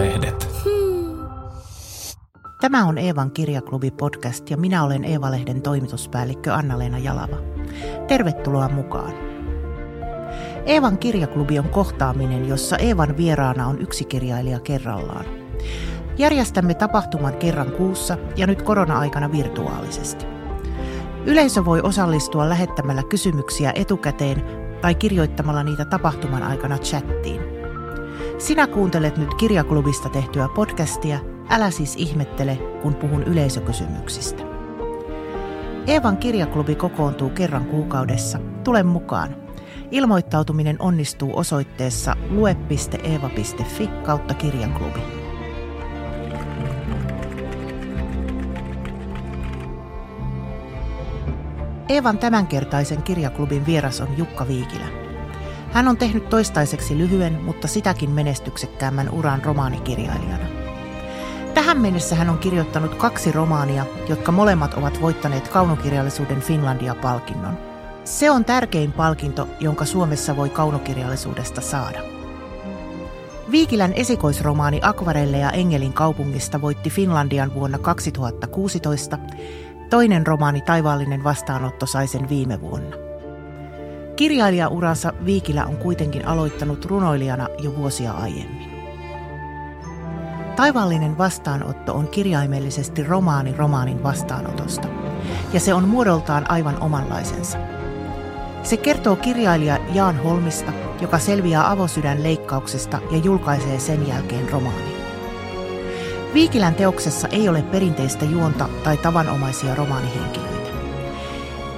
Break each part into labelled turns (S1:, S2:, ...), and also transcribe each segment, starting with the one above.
S1: Eeva-lehdet.
S2: Tämä on Eevan kirjaklubi podcast ja minä olen Eeva-lehden toimituspäällikkö Anna-Leena Jalava. Tervetuloa mukaan. Eevan kirjaklubi on kohtaaminen, jossa Eevan vieraana on yksi kirjailija kerrallaan. Järjestämme tapahtuman kerran kuussa ja nyt korona-aikana virtuaalisesti. Yleisö voi osallistua lähettämällä kysymyksiä etukäteen tai kirjoittamalla niitä tapahtuman aikana chattiin. Sinä kuuntelet nyt kirjaklubista tehtyä podcastia, älä siis ihmettele, kun puhun yleisökysymyksistä. Eevan kirjaklubi kokoontuu kerran kuukaudessa. Tule mukaan. Ilmoittautuminen onnistuu osoitteessa lue.eeva.fi kautta kirjaklubi. Eevan tämänkertaisen kirjaklubin vieras on Jukka Viikilä. Hän on tehnyt toistaiseksi lyhyen, mutta sitäkin menestyksekkäämmän uran romaanikirjailijana. Tähän mennessä hän on kirjoittanut kaksi romaania, jotka molemmat ovat voittaneet kaunokirjallisuuden Finlandia-palkinnon. Se on tärkein palkinto, jonka Suomessa voi kaunokirjallisuudesta saada. Viikilän esikoisromaani Akvarelleja Engelin kaupungista voitti Finlandian vuonna 2016 Toinen romaani Taivaallinen vastaanotto sai sen viime vuonna. Kirjailijauransa Viikilä on kuitenkin aloittanut runoilijana jo vuosia aiemmin. Taivaallinen vastaanotto on kirjaimellisesti romaani romaanin vastaanotosta, ja se on muodoltaan aivan omanlaisensa. Se kertoo kirjailija Jaan Holmista, joka selviää avosydän leikkauksesta ja julkaisee sen jälkeen romaanin. Viikilän teoksessa ei ole perinteistä juonta tai tavanomaisia romaanihenkilöitä.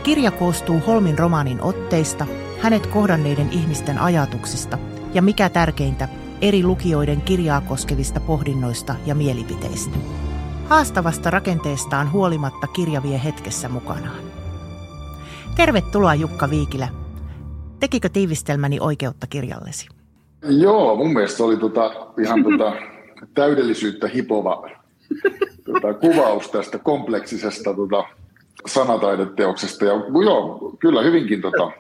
S2: Kirja koostuu Holmin romaanin otteista, hänet kohdanneiden ihmisten ajatuksista ja mikä tärkeintä, eri lukijoiden kirjaa koskevista pohdinnoista ja mielipiteistä. Haastavasta rakenteestaan huolimatta kirja vie hetkessä mukanaan. Tervetuloa Jukka Viikilä. Tekikö tiivistelmäni oikeutta kirjallesi?
S3: Joo, mun mielestä oli tota, ihan tota, täydellisyyttä hipova tuota, kuvaus tästä kompleksisesta tuota, sanataideteoksesta. Ja joo, kyllä hyvinkin tota,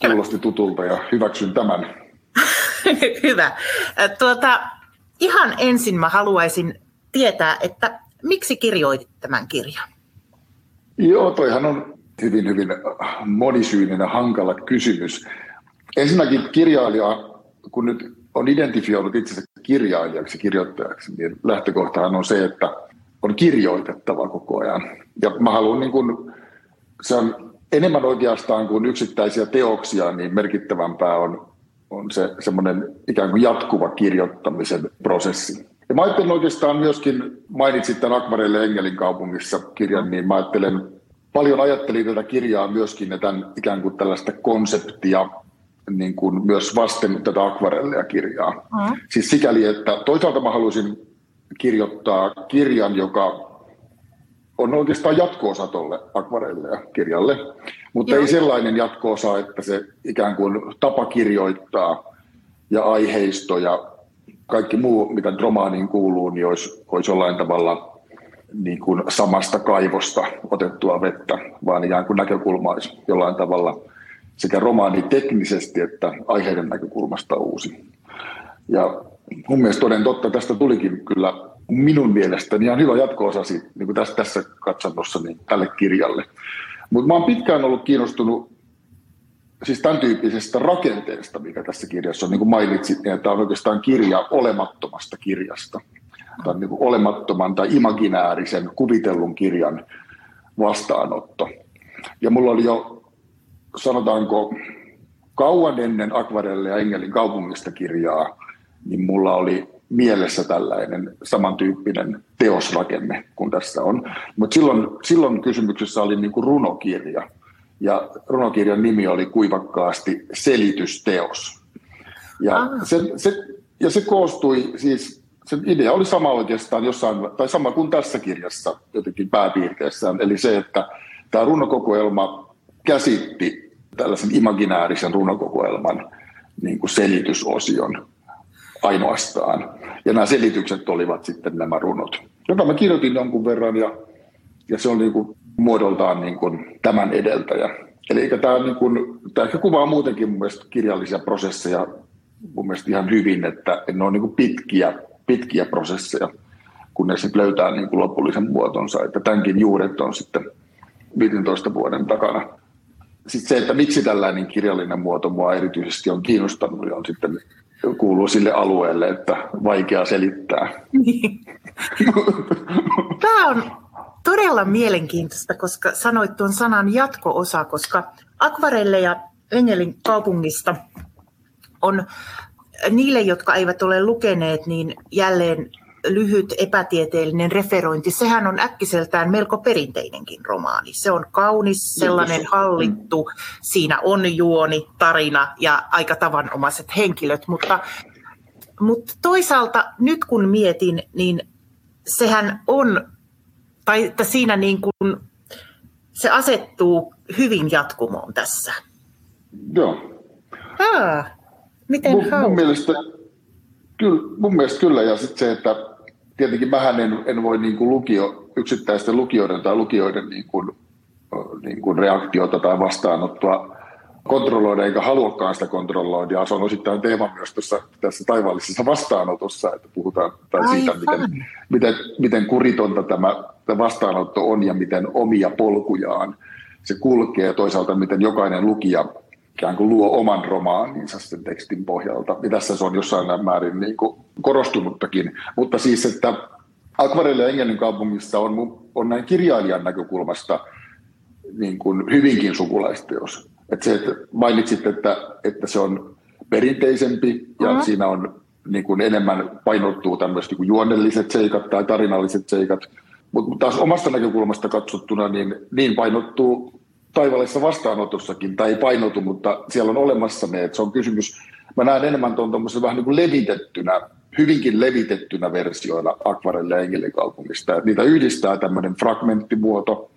S3: kuulosti tutulta ja hyväksyn tämän.
S2: Hyvä. Tuota, ihan ensin mä haluaisin tietää, että miksi kirjoitit tämän kirjan?
S3: Joo, toihan on hyvin, hyvin monisyinen ja hankala kysymys. Ensinnäkin kirjailija, kun nyt on identifioinut itsensä kirjailijaksi, kirjoittajaksi, niin lähtökohtahan on se, että on kirjoitettava koko ajan. Ja mä haluan, niin kun, se on enemmän oikeastaan kuin yksittäisiä teoksia, niin merkittävämpää on, on se semmoinen ikään kuin jatkuva kirjoittamisen prosessi. Ja mä ajattelen oikeastaan myöskin, mainitsit tämän Akvarelle Engelin kaupungissa kirjan, niin mä ajattelen, paljon ajattelin tätä kirjaa myöskin ja tämän ikään kuin tällaista konseptia niin kuin myös vasten tätä akvarellia-kirjaa. Mm. Siis sikäli, että toisaalta mä haluaisin kirjoittaa kirjan, joka on oikeastaan jatko-osa tuolle akvarellia-kirjalle, mutta Joo. ei sellainen jatko-osa, että se ikään kuin tapa kirjoittaa ja aiheisto ja kaikki muu, mitä romaaniin kuuluu, niin olisi, olisi jollain tavalla niin kuin samasta kaivosta otettua vettä, vaan ikään kuin näkökulma olisi jollain tavalla – sekä romaani teknisesti että aiheiden näkökulmasta uusi. Ja mun mielestä toden totta tästä tulikin kyllä minun mielestäni ihan hyvä jatko-osa niin kuin tässä, tässä katsannossa niin tälle kirjalle. Mutta mä oon pitkään ollut kiinnostunut siis tämän tyyppisestä rakenteesta, mikä tässä kirjassa on, niin kuin mainitsit, niin tämä on oikeastaan kirja olemattomasta kirjasta. Tämä on niin kuin olemattoman tai imaginäärisen kuvitellun kirjan vastaanotto. Ja mulla oli jo sanotaanko kauan ennen Akvarelle ja Engelin kaupungista kirjaa, niin mulla oli mielessä tällainen samantyyppinen teosrakenne kuin tässä on. Mutta silloin, silloin kysymyksessä oli niin kuin runokirja. Ja runokirjan nimi oli kuivakkaasti selitysteos. Ja ah. se, se, ja se koostui siis, se idea oli sama oikeastaan jossain, tai sama kuin tässä kirjassa jotenkin pääpiirteessään. Eli se, että tämä runokokoelma käsitti tällaisen imaginäärisen runokokoelman niin kuin selitysosion ainoastaan. Ja nämä selitykset olivat sitten nämä runot, jota mä kirjoitin jonkun verran ja, ja se on niin kuin muodoltaan niin kuin tämän edeltäjä. Eli tämä, niin kuin, tämä ehkä kuvaa muutenkin mun mielestä kirjallisia prosesseja mun mielestä ihan hyvin, että ne on niin kuin pitkiä pitkiä prosesseja, kunnes sitten löytää niin kuin lopullisen muotonsa. Että tämänkin juuret on sitten 15 vuoden takana. Sitten se, että miksi tällainen kirjallinen muoto mua erityisesti on kiinnostanut, niin on sitten kuuluu sille alueelle, että vaikea selittää. Niin.
S2: Tämä on todella mielenkiintoista, koska sanoit tuon sanan jatko-osa, koska akvarelleja Engelin kaupungista on niille, jotka eivät ole lukeneet, niin jälleen lyhyt epätieteellinen referointi, sehän on äkkiseltään melko perinteinenkin romaani. Se on kaunis, sellainen hallittu, siinä on juoni, tarina ja aika tavanomaiset henkilöt, mutta, mutta toisaalta nyt kun mietin, niin sehän on, tai että siinä niin kuin, se asettuu hyvin jatkumoon tässä.
S3: Joo.
S2: Ah, miten mun,
S3: mun mielestä, kyllä, mun mielestä kyllä, ja sitten se, että tietenkin vähän en, en voi niin kuin lukio, yksittäisten lukijoiden tai lukijoiden niin kuin, niin kuin reaktiota tai vastaanottoa kontrolloida, eikä haluakaan sitä kontrolloida. Ja se on osittain teema myös tuossa, tässä taivaallisessa vastaanotossa, että puhutaan tai siitä, miten, miten, miten kuritonta tämä, tämä vastaanotto on ja miten omia polkujaan se kulkee ja toisaalta miten jokainen lukija ikään kuin luo oman romaaninsa sen tekstin pohjalta. Ja tässä se on jossain määrin niin kuin korostunuttakin. Mutta siis, että Akvarelle ja Engelin kaupungissa on, on näin kirjailijan näkökulmasta niin kuin hyvinkin sukulaisteos. Että se, että mainitsit, että, että se on perinteisempi ja uh-huh. siinä on niin kuin enemmän painottuu tämmöiset niin juonnelliset seikat tai tarinalliset seikat. Mutta taas omasta näkökulmasta katsottuna niin, niin painottuu taivaallisessa vastaanotossakin, tai ei painotu, mutta siellä on olemassa ne, että se on kysymys, mä näen enemmän tuon tuommoisen vähän niin kuin levitettynä, hyvinkin levitettynä versioina akvarelle ja Engelikaupungista. Niitä yhdistää tämmöinen fragmenttimuoto,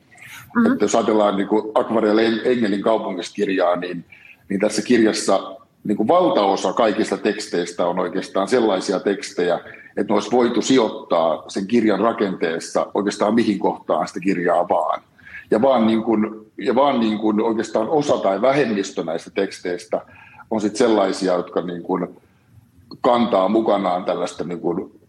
S3: mm-hmm. että jos ajatellaan niin akvarelle Engelin kaupungiskirjaa, niin, niin tässä kirjassa niin kuin valtaosa kaikista teksteistä on oikeastaan sellaisia tekstejä, että ne olisi voitu sijoittaa sen kirjan rakenteessa oikeastaan mihin kohtaan sitä kirjaa vaan ja vaan, niin kuin, ja vaan niin kuin oikeastaan osa tai vähemmistö näistä teksteistä on sitten sellaisia, jotka niin kuin kantaa mukanaan tällaista niin kuin,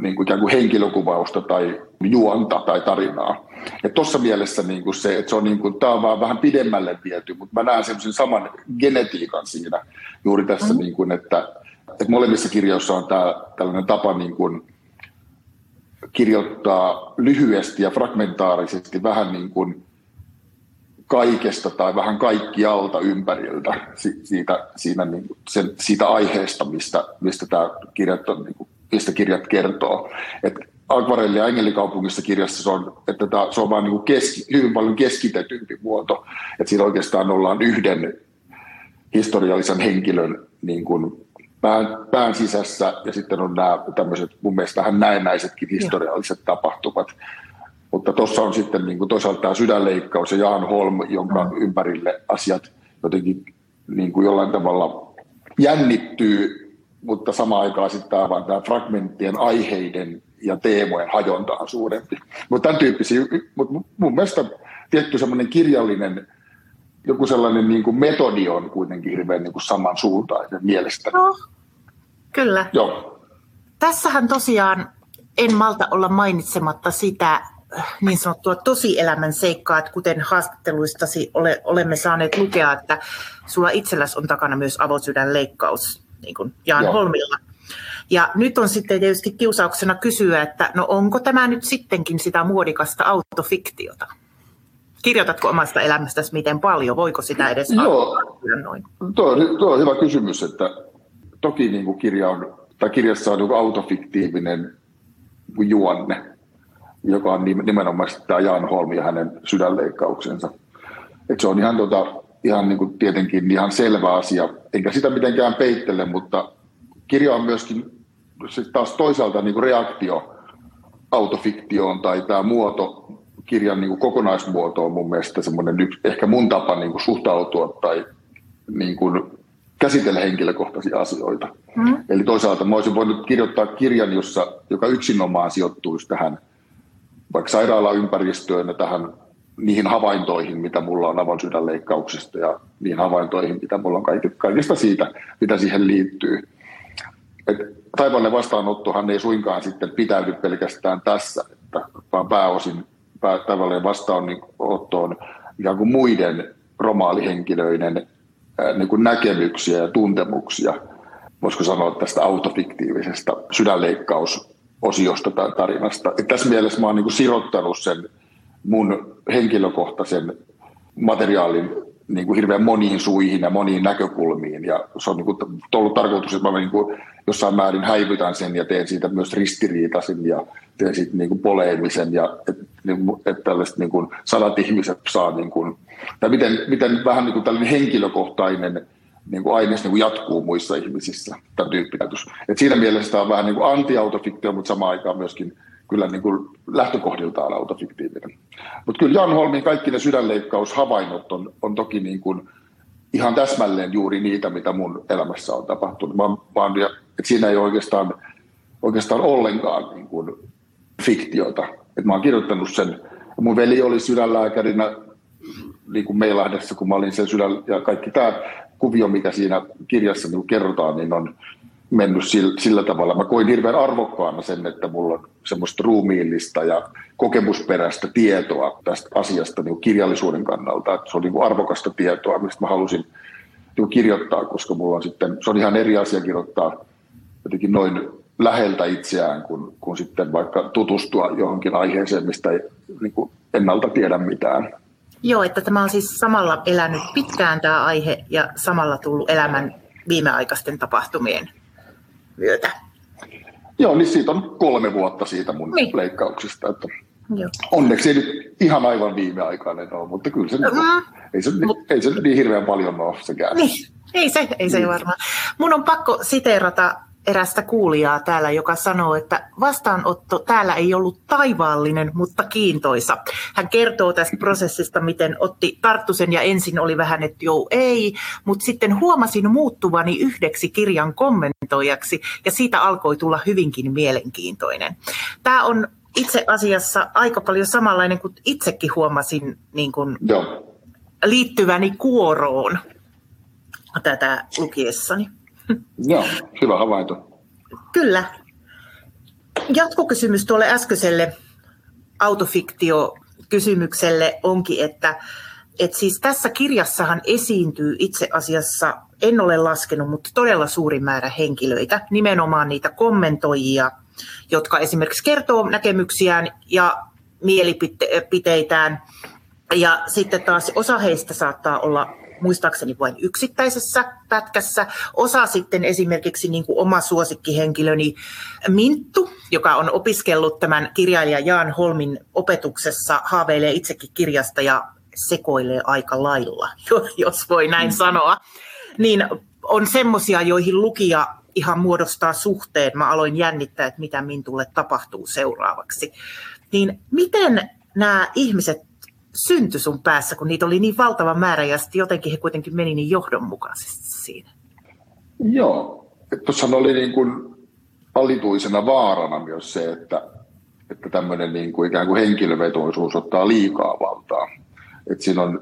S3: niin kuin ikään kuin henkilökuvausta tai juonta tai tarinaa. Ja tuossa mielessä niin kuin se, että se on, niin kuin, tämä on vaan vähän pidemmälle viety, mutta mä näen semmoisen saman genetiikan siinä juuri tässä, mm. niin kuin, että, että molemmissa kirjoissa on tämä, tällainen tapa niin kuin, kirjoittaa lyhyesti ja fragmentaarisesti vähän niin kuin kaikesta tai vähän kaikkialta ympäriltä siitä, siinä niin kuin sen, siitä aiheesta, mistä, mistä, tämä kirjat on, niin kuin, mistä kirjat kertoo. Et Akvarelli ja Engelikaupungissa kirjassa se on, että tämä, se on vain niin keski, hyvin paljon keskitetympi muoto. Että siinä oikeastaan ollaan yhden historiallisen henkilön niin kuin pään, pään sisässä ja sitten on nämä tämmöiset mun mielestä vähän näennäisetkin historialliset tapahtumat. Mutta tuossa on sitten niin kuin toisaalta tämä sydänleikkaus ja Jaan Holm, jonka mm. ympärille asiat jotenkin niin kuin jollain tavalla jännittyy, mutta samaan aikaan sitten tämä, vaan tämä fragmenttien aiheiden ja teemojen hajonta on suurempi. Mutta tämän tyyppisiä, mutta mun mielestä tietty semmoinen kirjallinen joku sellainen niin kuin metodi on kuitenkin hirveän niin kuin samansuuntainen mielestäni. No,
S2: kyllä.
S3: Joo.
S2: Tässähän tosiaan en malta olla mainitsematta sitä niin sanottua tosielämän seikkaa, että kuten haastatteluistasi ole, olemme saaneet lukea, että sulla itselläsi on takana myös avosydänleikkaus, niin kuin Jaan Joo. Holmilla. Ja nyt on sitten tietysti kiusauksena kysyä, että no onko tämä nyt sittenkin sitä muodikasta autofiktiota? Kirjoitatko omasta elämästäsi miten paljon? Voiko sitä edes
S3: Joo, noin? Tuo, on, tuo on hyvä kysymys, että toki niin kuin kirja on, tai kirjassa on niin autofiktiivinen juonne, joka on nimenomaan tämä Jan Holm ja hänen sydänleikkauksensa. Et se on ihan, tota, ihan niin kuin tietenkin ihan selvä asia, enkä sitä mitenkään peittele, mutta kirja on myöskin taas toisaalta niin kuin reaktio autofiktioon tai tämä muoto, kirjan niin kuin kokonaismuoto on mun mielestä semmoinen ehkä mun tapa niin kuin suhtautua tai niin kuin käsitellä henkilökohtaisia asioita. Mm. Eli toisaalta mä olisin voinut kirjoittaa kirjan, jossa, joka yksinomaan sijoittuisi tähän – vaikka sairaalaympäristöön ja tähän niihin havaintoihin, mitä mulla on avon sydänleikkauksista ja niihin havaintoihin, mitä mulla on kaikista siitä, mitä siihen liittyy. taivaalle vastaanottohan ei suinkaan sitten pitäydy pelkästään tässä, että, vaan pääosin pää, taivaalle vastaanotto on ikään kuin muiden romaalihenkilöiden niin kuin näkemyksiä ja tuntemuksia, voisiko sanoa tästä autofiktiivisesta sydänleikkausosiosta tai tarinasta. Et tässä mielessä mä oon niin sirottanut sen mun henkilökohtaisen materiaalin niin kuin hirveän moniin suihin ja moniin näkökulmiin. Ja se on niin kuin ollut tarkoitus, että mä niin kuin jossain määrin häivytän sen ja teen siitä myös ristiriitaisin ja teen siitä niin kuin poleemisen. Ja että et tällaiset niin kuin sadat ihmiset saa, niin kuin, tai miten, miten vähän niin kuin tällainen henkilökohtainen niin kuin aines niin kuin jatkuu muissa ihmisissä, tämä tyyppinen Et siinä mielessä tämä on vähän niin kuin anti-autofiktio, mutta samaan aikaan myöskin kyllä niin kuin lähtökohdiltaan autofiktiivinen. Mutta kyllä Jan Holmin kaikki ne sydänleikkaushavainnot on, on toki niin kuin ihan täsmälleen juuri niitä, mitä mun elämässä on tapahtunut. Mä, mä ja, että siinä ei oikeastaan, oikeastaan ollenkaan niin kuin fiktiota. Et mä oon kirjoittanut sen. Mun veli oli sydänlääkärinä niin kuin Meilahdessa, kun mä olin sen sydän, ja kaikki tämä kuvio, mikä siinä kirjassa niin kerrotaan, niin on, mennyt sillä, sillä tavalla. Mä koin hirveän arvokkaana sen, että mulla on semmoista ruumiillista ja kokemusperäistä tietoa tästä asiasta niin kirjallisuuden kannalta. Että se on niin arvokasta tietoa, mistä mä halusin niin kirjoittaa, koska mulla on sitten, se on ihan eri asia kirjoittaa jotenkin noin läheltä itseään, kun, kun sitten vaikka tutustua johonkin aiheeseen, mistä ei niin kuin ennalta tiedä mitään.
S2: Joo, että tämä on siis samalla elänyt pitkään tämä aihe ja samalla tullut elämän viimeaikaisten tapahtumien myötä.
S3: Joo, niin siitä on kolme vuotta siitä mun niin. leikkauksista. Että Joo. Onneksi ei nyt ihan aivan viimeaikainen ole, mutta kyllä se, mm. ei, se, Mut, ei se niin hirveän paljon ole sekään.
S2: Niin. Ei se, ei se niin. varmaan. Mun on pakko siteerata erästä kuulijaa täällä, joka sanoo, että vastaanotto täällä ei ollut taivaallinen, mutta kiintoisa. Hän kertoo tästä prosessista, miten otti Tarttusen ja ensin oli vähän, että joo ei, mutta sitten huomasin muuttuvani yhdeksi kirjan kommentoijaksi ja siitä alkoi tulla hyvinkin mielenkiintoinen. Tämä on itse asiassa aika paljon samanlainen kuin itsekin huomasin niin kuin liittyväni kuoroon tätä lukiessani.
S3: Joo, hyvä havainto.
S2: Kyllä. Jatkokysymys tuolle äskeiselle autofiktio-kysymykselle onkin, että, että siis tässä kirjassahan esiintyy itse asiassa, en ole laskenut, mutta todella suuri määrä henkilöitä, nimenomaan niitä kommentoijia, jotka esimerkiksi kertoo näkemyksiään ja mielipiteitään. Ja sitten taas osa heistä saattaa olla muistaakseni vain yksittäisessä pätkässä. Osa sitten esimerkiksi niin kuin oma suosikkihenkilöni Minttu, joka on opiskellut tämän kirjailija Jaan Holmin opetuksessa, haaveilee itsekin kirjasta ja sekoilee aika lailla, jos voi näin mm. sanoa. Niin on semmoisia, joihin lukija ihan muodostaa suhteen. Mä aloin jännittää, että mitä Mintulle tapahtuu seuraavaksi. Niin miten nämä ihmiset syntyi sun päässä, kun niitä oli niin valtava määrä ja sitten jotenkin he kuitenkin meni niin johdonmukaisesti siinä?
S3: Joo, tuossa oli niin kuin alituisena vaarana myös se, että, että tämmöinen niin kuin ikään kuin henkilövetoisuus ottaa liikaa valtaa. Että siinä on,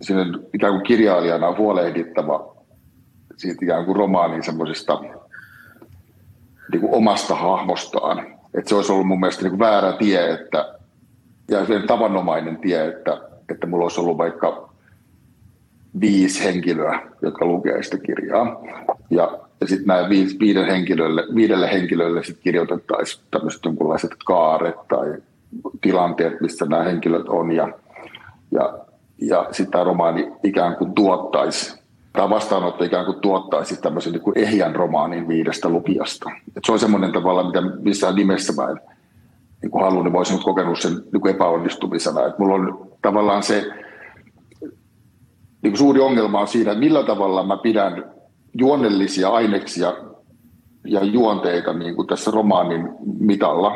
S3: siinä on ikään kuin kirjailijana huolehdittava siitä ikään kuin romaanin semmoisesta niin omasta hahmostaan. Että se olisi ollut mun mielestä niin kuin väärä tie, että ja tavanomainen tie, että, että mulla olisi ollut vaikka viisi henkilöä, jotka lukee sitä kirjaa. Ja, ja sitten nämä viisi, viiden henkilölle, viidelle henkilölle sit kirjoitettaisiin tämmöiset jonkunlaiset kaaret tai tilanteet, missä nämä henkilöt on. Ja, ja, ja sitten tämä romaani ikään kuin tuottaisi, tämä vastaanotto ikään kuin tuottaisi tämmöisen niin kuin ehjän romaanin viidestä lukijasta. Et se on semmoinen tavalla, mitä missään nimessä mä en niin kuin halunnut, niin mä olisin kokenut sen niin kuin epäonnistumisena. Että mulla on tavallaan se niin kuin suuri ongelma on siinä, että millä tavalla mä pidän juonnellisia aineksia ja juonteita niin kuin tässä romaanin mitalla,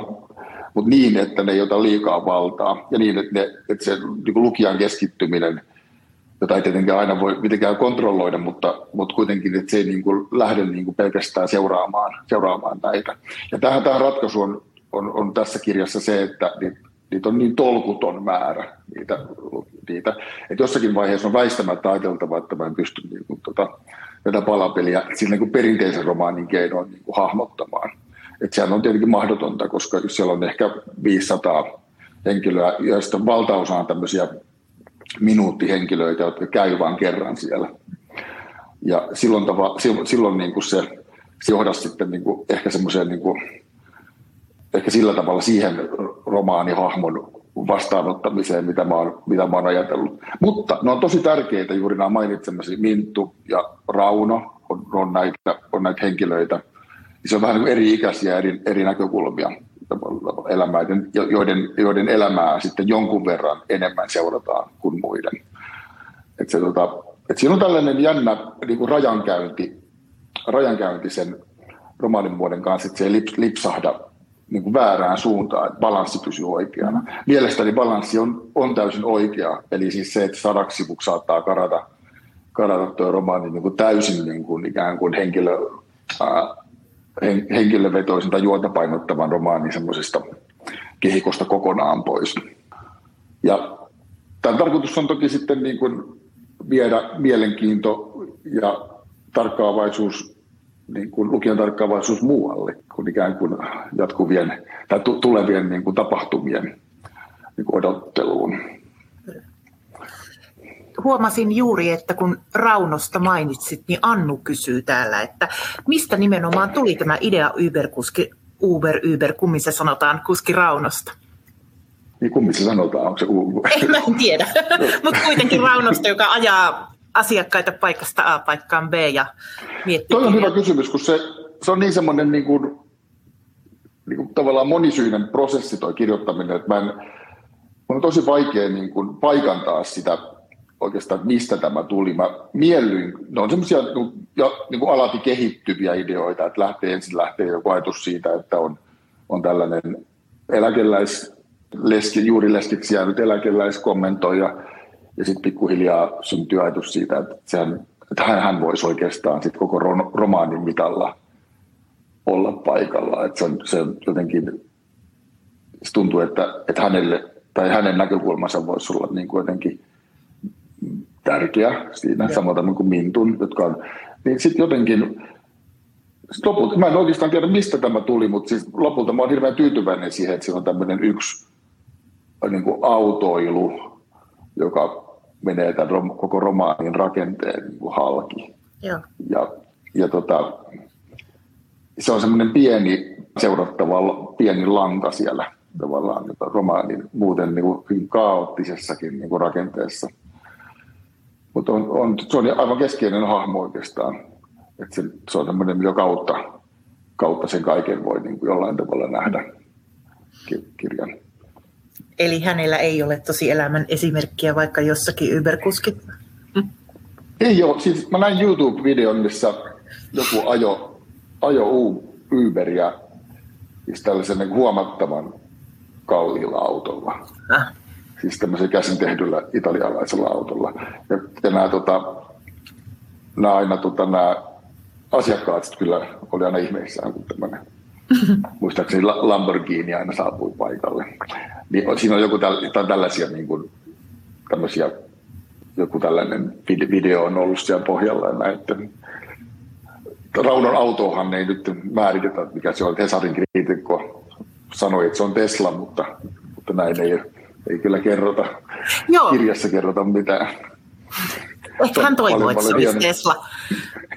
S3: mutta niin, että ne ei ota liikaa valtaa ja niin, että, ne, että se niin kuin lukijan keskittyminen, jota ei tietenkään aina voi mitenkään kontrolloida, mutta, mutta kuitenkin, että se ei niin kuin lähde niin kuin pelkästään seuraamaan, seuraamaan näitä. Ja tähän, tähän ratkaisu on on, on tässä kirjassa se, että niitä, niitä on niin tolkuton määrä niitä, niitä. Että jossakin vaiheessa on väistämättä ajateltava, että mä en pysty niin kuin, tota, tätä palapeliä sillä niin kuin perinteisen romaanin keinoin niin kuin hahmottamaan. Et sehän on tietenkin mahdotonta, koska siellä on ehkä 500 henkilöä, joista valtaosa on tämmöisiä minuuttihenkilöitä, jotka käy vain kerran siellä. Ja silloin, tava, silloin, silloin niin kuin se, se johdaisi sitten niin kuin ehkä semmoiseen niin kuin, ehkä sillä tavalla siihen romaanihahmon vastaanottamiseen, mitä mä, oon, mitä mä oon ajatellut. Mutta ne on tosi tärkeitä juuri nämä mainitsemasi Minttu ja Rauno on, on, näitä, on näitä henkilöitä. Se on vähän niin eri ikäisiä eri, eri näkökulmia elämää, joiden, joiden elämää sitten jonkun verran enemmän seurataan kuin muiden. Et se, tota, et siinä on tällainen jännä niin kuin rajankäynti, rajankäynti sen romaanin muodon kanssa, että se ei lipsahda niin kuin väärään suuntaan, että balanssi pysyy oikeana. Mielestäni balanssi on, on täysin oikea, eli siis se, että sadaksi saattaa karata, karata tuo romaani niin kuin täysin niin kuin ikään kuin henkilö, ää, hen, henkilövetoisen tai juontapainottavan romaanin semmoisesta kehikosta kokonaan pois. Ja tämän tarkoitus on toki sitten niin kuin viedä mielenkiinto ja tarkkaavaisuus niin kuin lukijan tarkkaavaisuus muualle kuin ikään kuin jatkuvien tai tulevien niin kuin tapahtumien niin kuin odotteluun.
S2: Huomasin juuri, että kun Raunosta mainitsit, niin Annu kysyy täällä, että mistä nimenomaan tuli tämä idea Uber-kuski, Uber, Uber, kummin se sanotaan, kuski Raunosta?
S3: Niin kummin se sanotaan, onko se Uber?
S2: En, mä en tiedä, mutta kuitenkin Raunosta, joka ajaa asiakkaita paikasta A paikkaan B ja miettii.
S3: Toi on hyvä kysymys, kun se, se on niin semmoinen niin kuin, niin kuin tavallaan monisyinen prosessi toi kirjoittaminen, että mä en, mun on tosi vaikea niin kuin paikantaa sitä oikeastaan, mistä tämä tuli. Mä miellyin, ne on semmoisia niin, niin kuin alati kehittyviä ideoita, että lähtee ensin lähtee joku ajatus siitä, että on, on tällainen eläkeläis, leski, juuri leskiksi jäänyt eläkeläiskommentoija, ja sitten pikkuhiljaa syntyy ajatus siitä, että, sehän, että hän, hän voisi oikeastaan sit koko romaanin mitalla olla paikalla. Että se, on, se jotenkin, se tuntuu, että, että hänelle tai hänen näkökulmansa voisi olla niin kuin jotenkin tärkeä siinä, samoin kuin Mintun, jotka on, niin sitten jotenkin, sit lopulta, mä en oikeastaan tiedä mistä tämä tuli, mutta siis lopulta mä oon hirveän tyytyväinen siihen, että siinä on tämmöinen yksi niin kuin autoilu, joka menee tämän koko romaanin rakenteen niin kuin halki.
S2: Joo.
S3: Ja, ja tota, se on semmoinen pieni seurattava pieni lanka siellä tavallaan romaanin muuten niin kuin kaoottisessakin niin kuin rakenteessa. Mutta on, on, se on aivan keskeinen hahmo oikeastaan. että se, se on semmoinen, mikä kautta, kautta sen kaiken voi niin kuin jollain tavalla nähdä kirjan.
S2: Eli hänellä ei ole tosi elämän esimerkkiä vaikka jossakin Uber-kuski?
S3: Ei ole. Siis mä näin YouTube-videon, missä joku ajo, ajo Uberia siis tällaisen niin huomattavan kalliilla autolla. Ah. Siis tämmöisen käsin tehdyllä italialaisella autolla. Ja, ja nämä, tota, nämä aina tota, nämä asiakkaat kyllä oli aina ihmeissään, kun tämmöinen muistaakseni Lamborghini aina saapui paikalle. Niin siinä on joku täl, tällaisia niin kuin, tämmöisiä, joku tällainen video on ollut siellä pohjalla ja näiden. Raunon autohan ei nyt määritetä, mikä se on. Hesarin kriitikko sanoi, että se on Tesla, mutta, mutta näin ei, ei kyllä kerrota. Joo. Kirjassa kerrota mitään.
S2: Ehkä hän toivoo, että se olisi Tesla.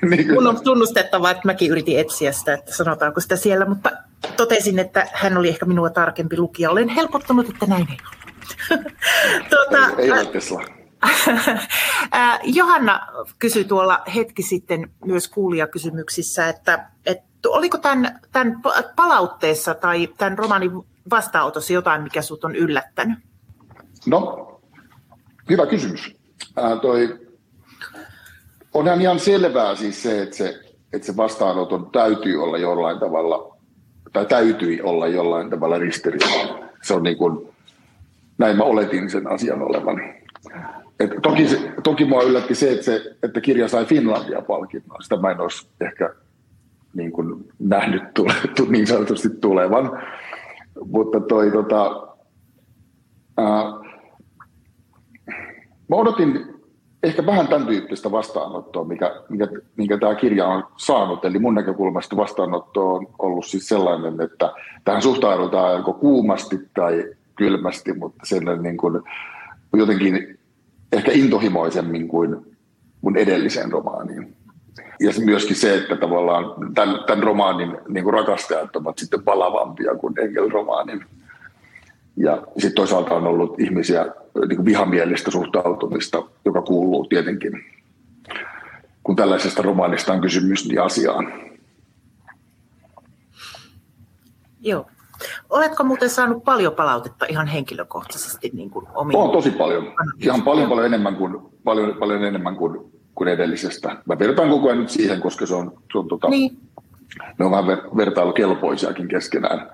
S2: niin Mun on tunnustettava, että mäkin yritin etsiä sitä, että sanotaanko sitä siellä, mutta totesin, että hän oli ehkä minua tarkempi lukija. Olen helpottunut, että näin ei ole.
S3: tuota, ei, ei ole Tesla.
S2: Johanna kysyi tuolla hetki sitten myös kuulijakysymyksissä, että, että oliko tämän, tämän palautteessa tai tämän romanin vastaanotossa jotain, mikä sinut on yllättänyt?
S3: No, hyvä kysymys. Ää, toi onhan ihan selvää siis se, että se, että se vastaanoton täytyy olla jollain tavalla, tai täytyi olla jollain tavalla ristiriidassa. Se on niin kuin, näin mä oletin sen asian olevan. Et toki, se, toki mua yllätti se että, se, että kirja sai Finlandia-palkinnon. Sitä mä en olisi ehkä niin kuin nähnyt tule, niin sanotusti tulevan. Mutta toi, tota, ää, mä odotin ehkä vähän tämän tyyppistä vastaanottoa, mikä, mikä, minkä tämä kirja on saanut. Eli mun näkökulmasta vastaanotto on ollut siis sellainen, että tähän suhtaudutaan joko kuumasti tai kylmästi, mutta sen niin kuin, jotenkin ehkä intohimoisemmin kuin mun edelliseen romaaniin. Ja myöskin se, että tavallaan tämän, tämän romaanin niin kuin rakastajat ovat sitten palavampia kuin Engel-romaanin. Ja sitten toisaalta on ollut ihmisiä niin kuin vihamielistä suhtautumista, joka kuuluu tietenkin, kun tällaisesta romaanista on kysymys, niin asiaan.
S2: Joo. Oletko muuten saanut paljon palautetta ihan henkilökohtaisesti niin kuin
S3: omiin? On tosi paljon. Ihan paljon, paljon enemmän kuin, paljon, paljon enemmän kuin, kuin edellisestä. Mä vertaan koko ajan nyt siihen, koska se on, se on tota, niin. ne on vähän ver, vertailukelpoisiakin keskenään.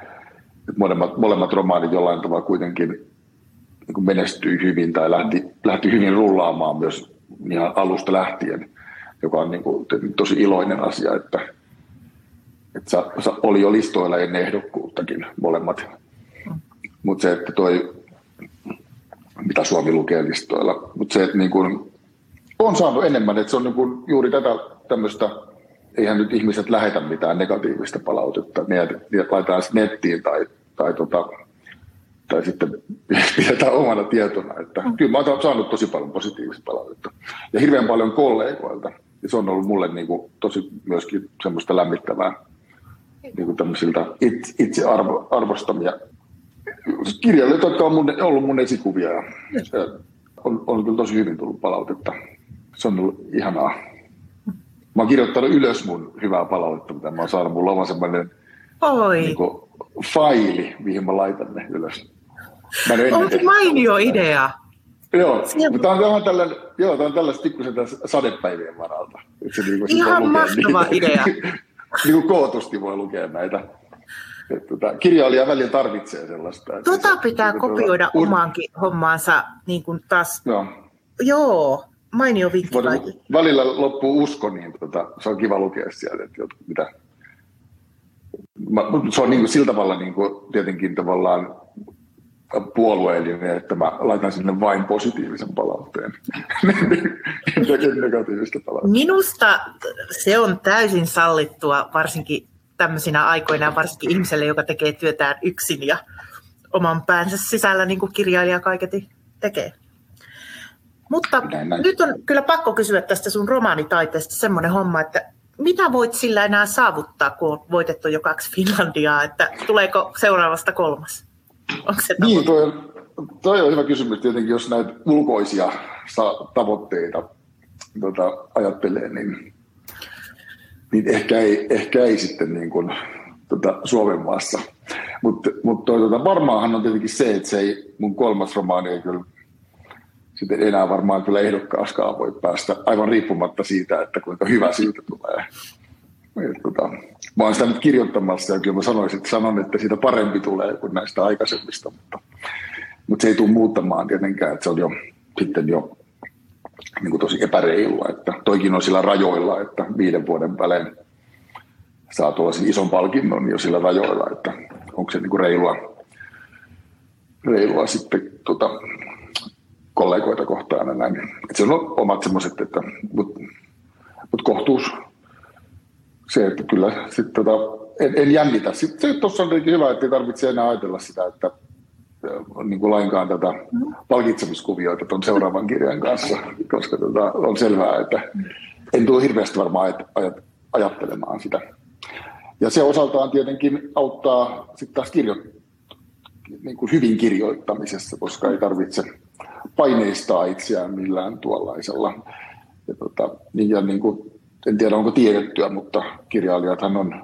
S3: Et molemmat, molemmat romaanit jollain tavalla kuitenkin niin menestyi hyvin tai lähti, lähti hyvin rullaamaan myös ihan alusta lähtien, joka on niin kuin tosi iloinen asia, että, että oli jo listoilla ennen ehdokkuuttakin molemmat. Mutta se, että toi, mitä Suomi lukee listoilla, mutta se, että niin kuin, on saanut enemmän, että se on niin kuin juuri tätä tämmöistä, eihän nyt ihmiset lähetä mitään negatiivista palautetta, ne, ne laitetaan nettiin tai, tai, tota, tai sitten pidetään omana tietona. Että mm. Kyllä mä oon saanut tosi paljon positiivista palautetta ja hirveän paljon kollegoilta. Ja se on ollut mulle niin kuin tosi myöskin semmoista lämmittävää niin kuin tämmöisiltä itse, itse arvo, arvostamia kirjailijoita, jotka on mun, ollut mun esikuvia. Ja on, on kyllä tosi hyvin tullut palautetta. Se on ollut ihanaa. Mä oon kirjoittanut ylös mun hyvää palautetta, mitä mä oon saanut. Mulla on semmoinen niin kuin, faili, mihin mä laitan ne ylös.
S2: Onko mainio idea?
S3: Joo, mutta tämä on, tämä on tällainen, joo, tämä on tällaista pikkusen sadepäivien varalta.
S2: Se, niin kuin, Ihan mahtava idea.
S3: niin kuin kootusti voi lukea näitä. Tota, kirjailija välillä tarvitsee sellaista.
S2: Tota se, pitää niin, kopioida tuota, omaankin hommaansa niin kuin taas.
S3: Joo.
S2: Joo, mainio vinkki
S3: Välillä loppuu usko, niin tota, se on kiva lukea sieltä, että mitä. Mä, se on niin kuin, sillä tavalla niin kuin, tietenkin tavallaan puolueellinen, että mä laitan sinne vain positiivisen palautteen. negatiivista palautetta.
S2: Minusta se on täysin sallittua, varsinkin tämmöisinä aikoina, varsinkin ihmiselle, joka tekee työtään yksin ja oman päänsä sisällä, niin kuin kirjailija kaiketi tekee. Mutta näin, näin. nyt on kyllä pakko kysyä tästä sun romaanitaiteesta semmoinen homma, että mitä voit sillä enää saavuttaa, kun on voitettu jo kaksi Finlandiaa, että tuleeko seuraavasta kolmas?
S3: Onko se niin, toi, toi on hyvä kysymys tietenkin, jos näitä ulkoisia tavoitteita tota, ajattelee, niin, niin ehkä, ei, ehkä ei sitten niin kuin, tota, Suomen maassa. Mutta mut tota, varmaanhan on tietenkin se, että se ei, mun kolmas romaani ei kyllä sitten enää varmaan kyllä ehdokkaaskaan voi päästä, aivan riippumatta siitä, että kuinka hyvä siitä tulee. Et, tota, mä oon sitä nyt kirjoittamassa ja kyllä mä sanoisin, että sanon, että siitä parempi tulee kuin näistä aikaisemmista, mutta, mutta se ei tule muuttamaan tietenkään, että se on jo sitten jo niin kuin tosi epäreilua, että toikin on sillä rajoilla, että viiden vuoden välein saa tuollaisen ison palkinnon jo sillä rajoilla, että onko se niin kuin reilua, reilua sitten tota, kollegoita kohtaan näin. Et se on omat semmoiset, että mutta mut kohtuus se, että kyllä sit, tota, en, en jännitä. Sitten tuossa on hyvä, että ei tarvitse enää ajatella sitä, että niin kuin lainkaan tätä palkitsemiskuvioita tuon seuraavan kirjan kanssa, koska tota, on selvää, että en tule hirveästi varmaan ajat, ajattelemaan sitä. Ja se osaltaan tietenkin auttaa sitten taas kirjo- niin kuin hyvin kirjoittamisessa, koska ei tarvitse paineistaa itseään millään tuollaisella. Ja, tota, niin, ja niin kuin en tiedä onko tiedettyä, mutta kirjailijathan on,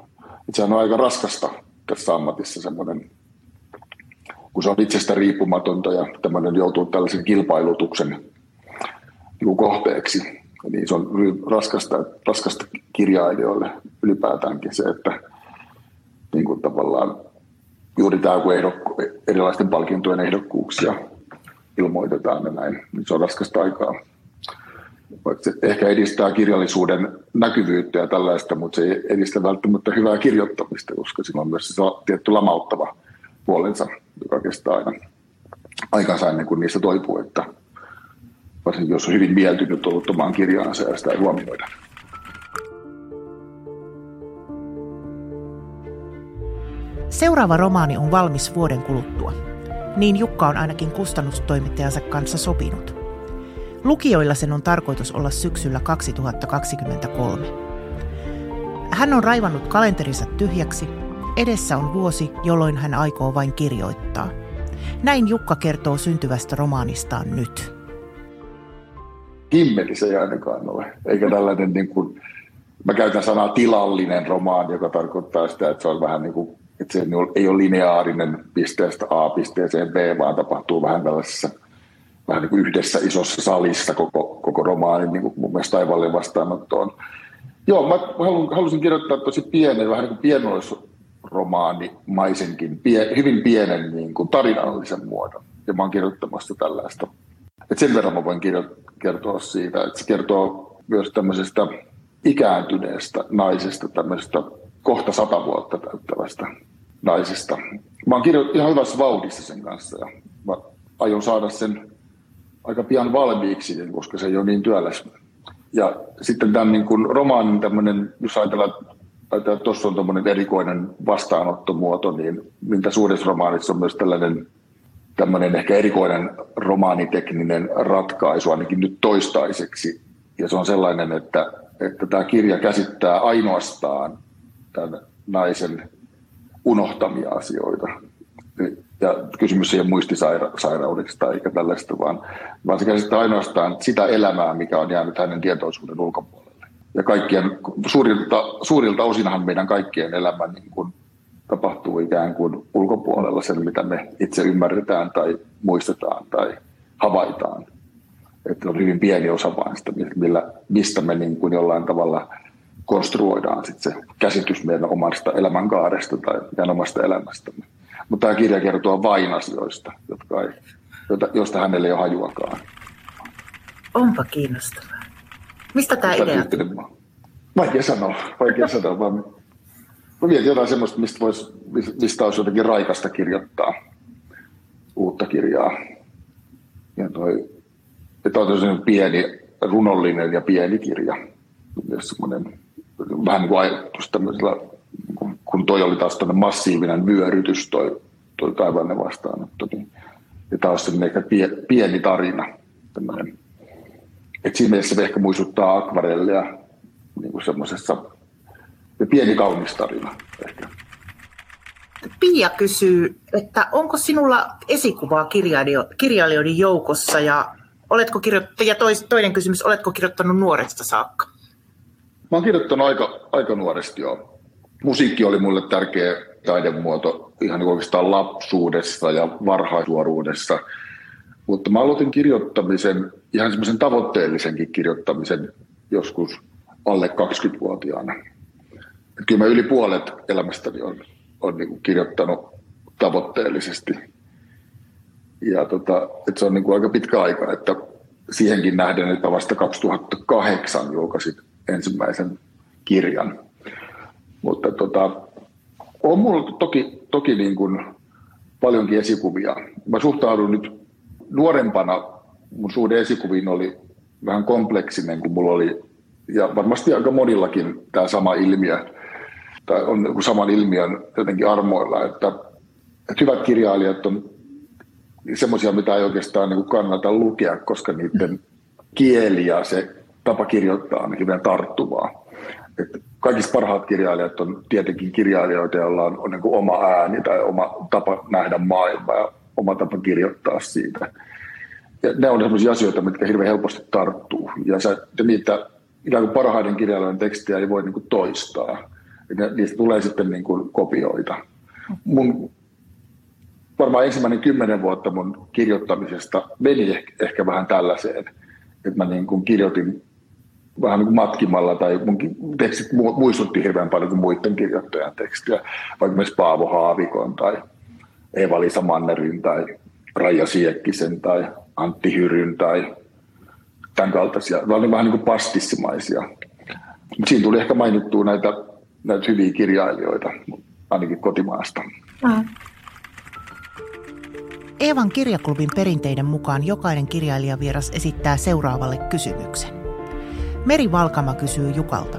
S3: sehän on aika raskasta tässä ammatissa semmoinen, kun se on itsestä riippumatonta ja tämmöinen joutuu tällaisen kilpailutuksen kohteeksi, niin se on raskasta, raskasta kirjailijoille ylipäätäänkin se, että niin kuin tavallaan juuri tämä, kun ehdokku, erilaisten palkintojen ehdokkuuksia ilmoitetaan ja näin, niin se on raskasta aikaa se ehkä edistää kirjallisuuden näkyvyyttä ja tällaista, mutta se ei edistä välttämättä hyvää kirjoittamista, koska sillä on myös se tietty lamauttava puolensa, joka kestää aina aikansa ennen kuin niistä toipuu. Että, varsinkin jos on hyvin mieltynyt ollut omaan kirjaansa ja sitä ei huomioida.
S2: Seuraava romaani on valmis vuoden kuluttua. Niin Jukka on ainakin kustannustoimittajansa kanssa sopinut. Lukijoilla sen on tarkoitus olla syksyllä 2023. Hän on raivannut kalenterinsa tyhjäksi. Edessä on vuosi, jolloin hän aikoo vain kirjoittaa. Näin Jukka kertoo syntyvästä romaanistaan nyt.
S3: Himmeli se ei ainakaan ole, eikä tällainen niin kuin, mä käytän sanaa tilallinen romaani, joka tarkoittaa sitä, että se on vähän niin kuin että se ei ole lineaarinen pisteestä A pisteeseen B, vaan tapahtuu vähän tällaisessa vähän niin kuin yhdessä isossa salissa koko, koko romaani, niin kuin mun mielestä Taivaallinen vastaanottoon. Joo, mä halusin kirjoittaa tosi pienen, vähän niin kuin pienoisromaanimaisenkin, pie, hyvin pienen niin kuin tarinallisen muodon. Ja mä oon kirjoittamassa tällaista. Et sen verran mä voin kirjo- kertoa siitä, että se kertoo myös tämmöisestä ikääntyneestä naisesta, tämmöisestä kohta sata vuotta täyttävästä naisesta. Mä oon kirjoittanut ihan hyvässä vauhdissa sen kanssa ja mä aion saada sen aika pian valmiiksi, koska se ei ole niin työläs. Ja sitten tämän niin kuin romaanin tämmöinen, jos ajatellaan, että tuossa on tämmöinen erikoinen vastaanottomuoto, niin mitä suuressa romaanissa on myös tällainen tämmöinen ehkä erikoinen romaanitekninen ratkaisu ainakin nyt toistaiseksi. Ja se on sellainen, että, että tämä kirja käsittää ainoastaan tämän naisen unohtamia asioita. Ja kysymys ei ole muistisairaudesta eikä tällaista, vaan, vaan se käsittää ainoastaan sitä elämää, mikä on jäänyt hänen tietoisuuden ulkopuolelle. Ja kaikkien, suurilta, suurilta osinhan meidän kaikkien elämä niin kuin tapahtuu ikään kuin ulkopuolella sen, mitä me itse ymmärretään tai muistetaan tai havaitaan. Että on hyvin pieni osa vain sitä, millä, mistä me niin kuin jollain tavalla – konstruoidaan sit se käsitys meidän omasta elämänkaaresta tai meidän omasta elämästämme. Mutta tämä kirja kertoo vain asioista, jotka ei, joista hänelle ei ole hajuakaan.
S2: Onpa kiinnostavaa. Mistä tämä idea
S3: Vaikea sanoa, vaikea sanoa. Vaan mä mietin jotain semmoista, mistä, vois, mistä olisi jotenkin raikasta kirjoittaa uutta kirjaa. Ja toi, että on pieni, runollinen ja pieni kirja. Semmoinen vähän niin kuin ajatus tämmöisellä, kun toi oli taas massiivinen vyörytys, toi, toi taivaallinen vastaanotto, niin ja taas semmoinen ehkä pie, pieni tarina. Tämmöinen. Et siinä mielessä se ehkä muistuttaa akvarellia niin kuin semmoisessa pieni kaunis tarina ehkä.
S2: Pia kysyy, että onko sinulla esikuvaa kirjailijoiden joukossa ja oletko kirjoittanut, ja toinen kysymys, oletko kirjoittanut nuoresta saakka?
S3: Mä oon kirjoittanut aika, aika nuoresti jo. Musiikki oli mulle tärkeä taidemuoto ihan niin oikeastaan lapsuudessa ja varhaisuoruudessa. Mutta mä aloitin kirjoittamisen, ihan semmoisen tavoitteellisenkin kirjoittamisen joskus alle 20-vuotiaana. Et kyllä mä yli puolet elämästäni on, on niin kirjoittanut tavoitteellisesti. Ja tota, et se on niin kuin aika pitkä aika, että siihenkin nähden, että vasta 2008 julkaisin ensimmäisen kirjan. Mutta tota, on mulla toki, toki niin kuin paljonkin esikuvia. Mä suhtaudun nyt nuorempana, mun suhde esikuviin oli vähän kompleksinen kuin mulla oli, ja varmasti aika monillakin tämä sama ilmiö, tai on saman ilmiön jotenkin armoilla, että, että hyvät kirjailijat on semmoisia, mitä ei oikeastaan niin kannata lukea, koska niiden kieli ja se tapa kirjoittaa on hyvin tarttuvaa. Et kaikista parhaat kirjailijat on tietenkin kirjailijoita, joilla on, on niin kuin oma ääni tai oma tapa nähdä maailmaa ja oma tapa kirjoittaa siitä. Ja ne on sellaisia asioita, mitkä hirveän helposti tarttuu. Ja sä, niitä ikään kuin parhaiden kirjailijoiden tekstiä ei voi niin kuin toistaa. Ja niistä tulee sitten niin kuin kopioita. Mun varmaan ensimmäinen kymmenen vuotta mun kirjoittamisesta meni ehkä vähän tällaiseen, että mä niin kuin kirjoitin vähän niin kuin matkimalla, tai mun tekstit muistutti hirveän paljon kuin muiden kirjoittajan tekstiä, vaikka myös Paavo Haavikon tai Eva-Liisa Mannerin tai Raija Siekkisen tai Antti Hyryn tai tämän kaltaisia. Ne oli vähän niin kuin pastissimaisia. Siinä tuli ehkä mainittua näitä, näitä hyviä kirjailijoita, ainakin kotimaasta. Mm.
S2: Eevan kirjaklubin perinteiden mukaan jokainen kirjailijavieras esittää seuraavalle kysymyksen. Meri Valkama kysyy Jukalta.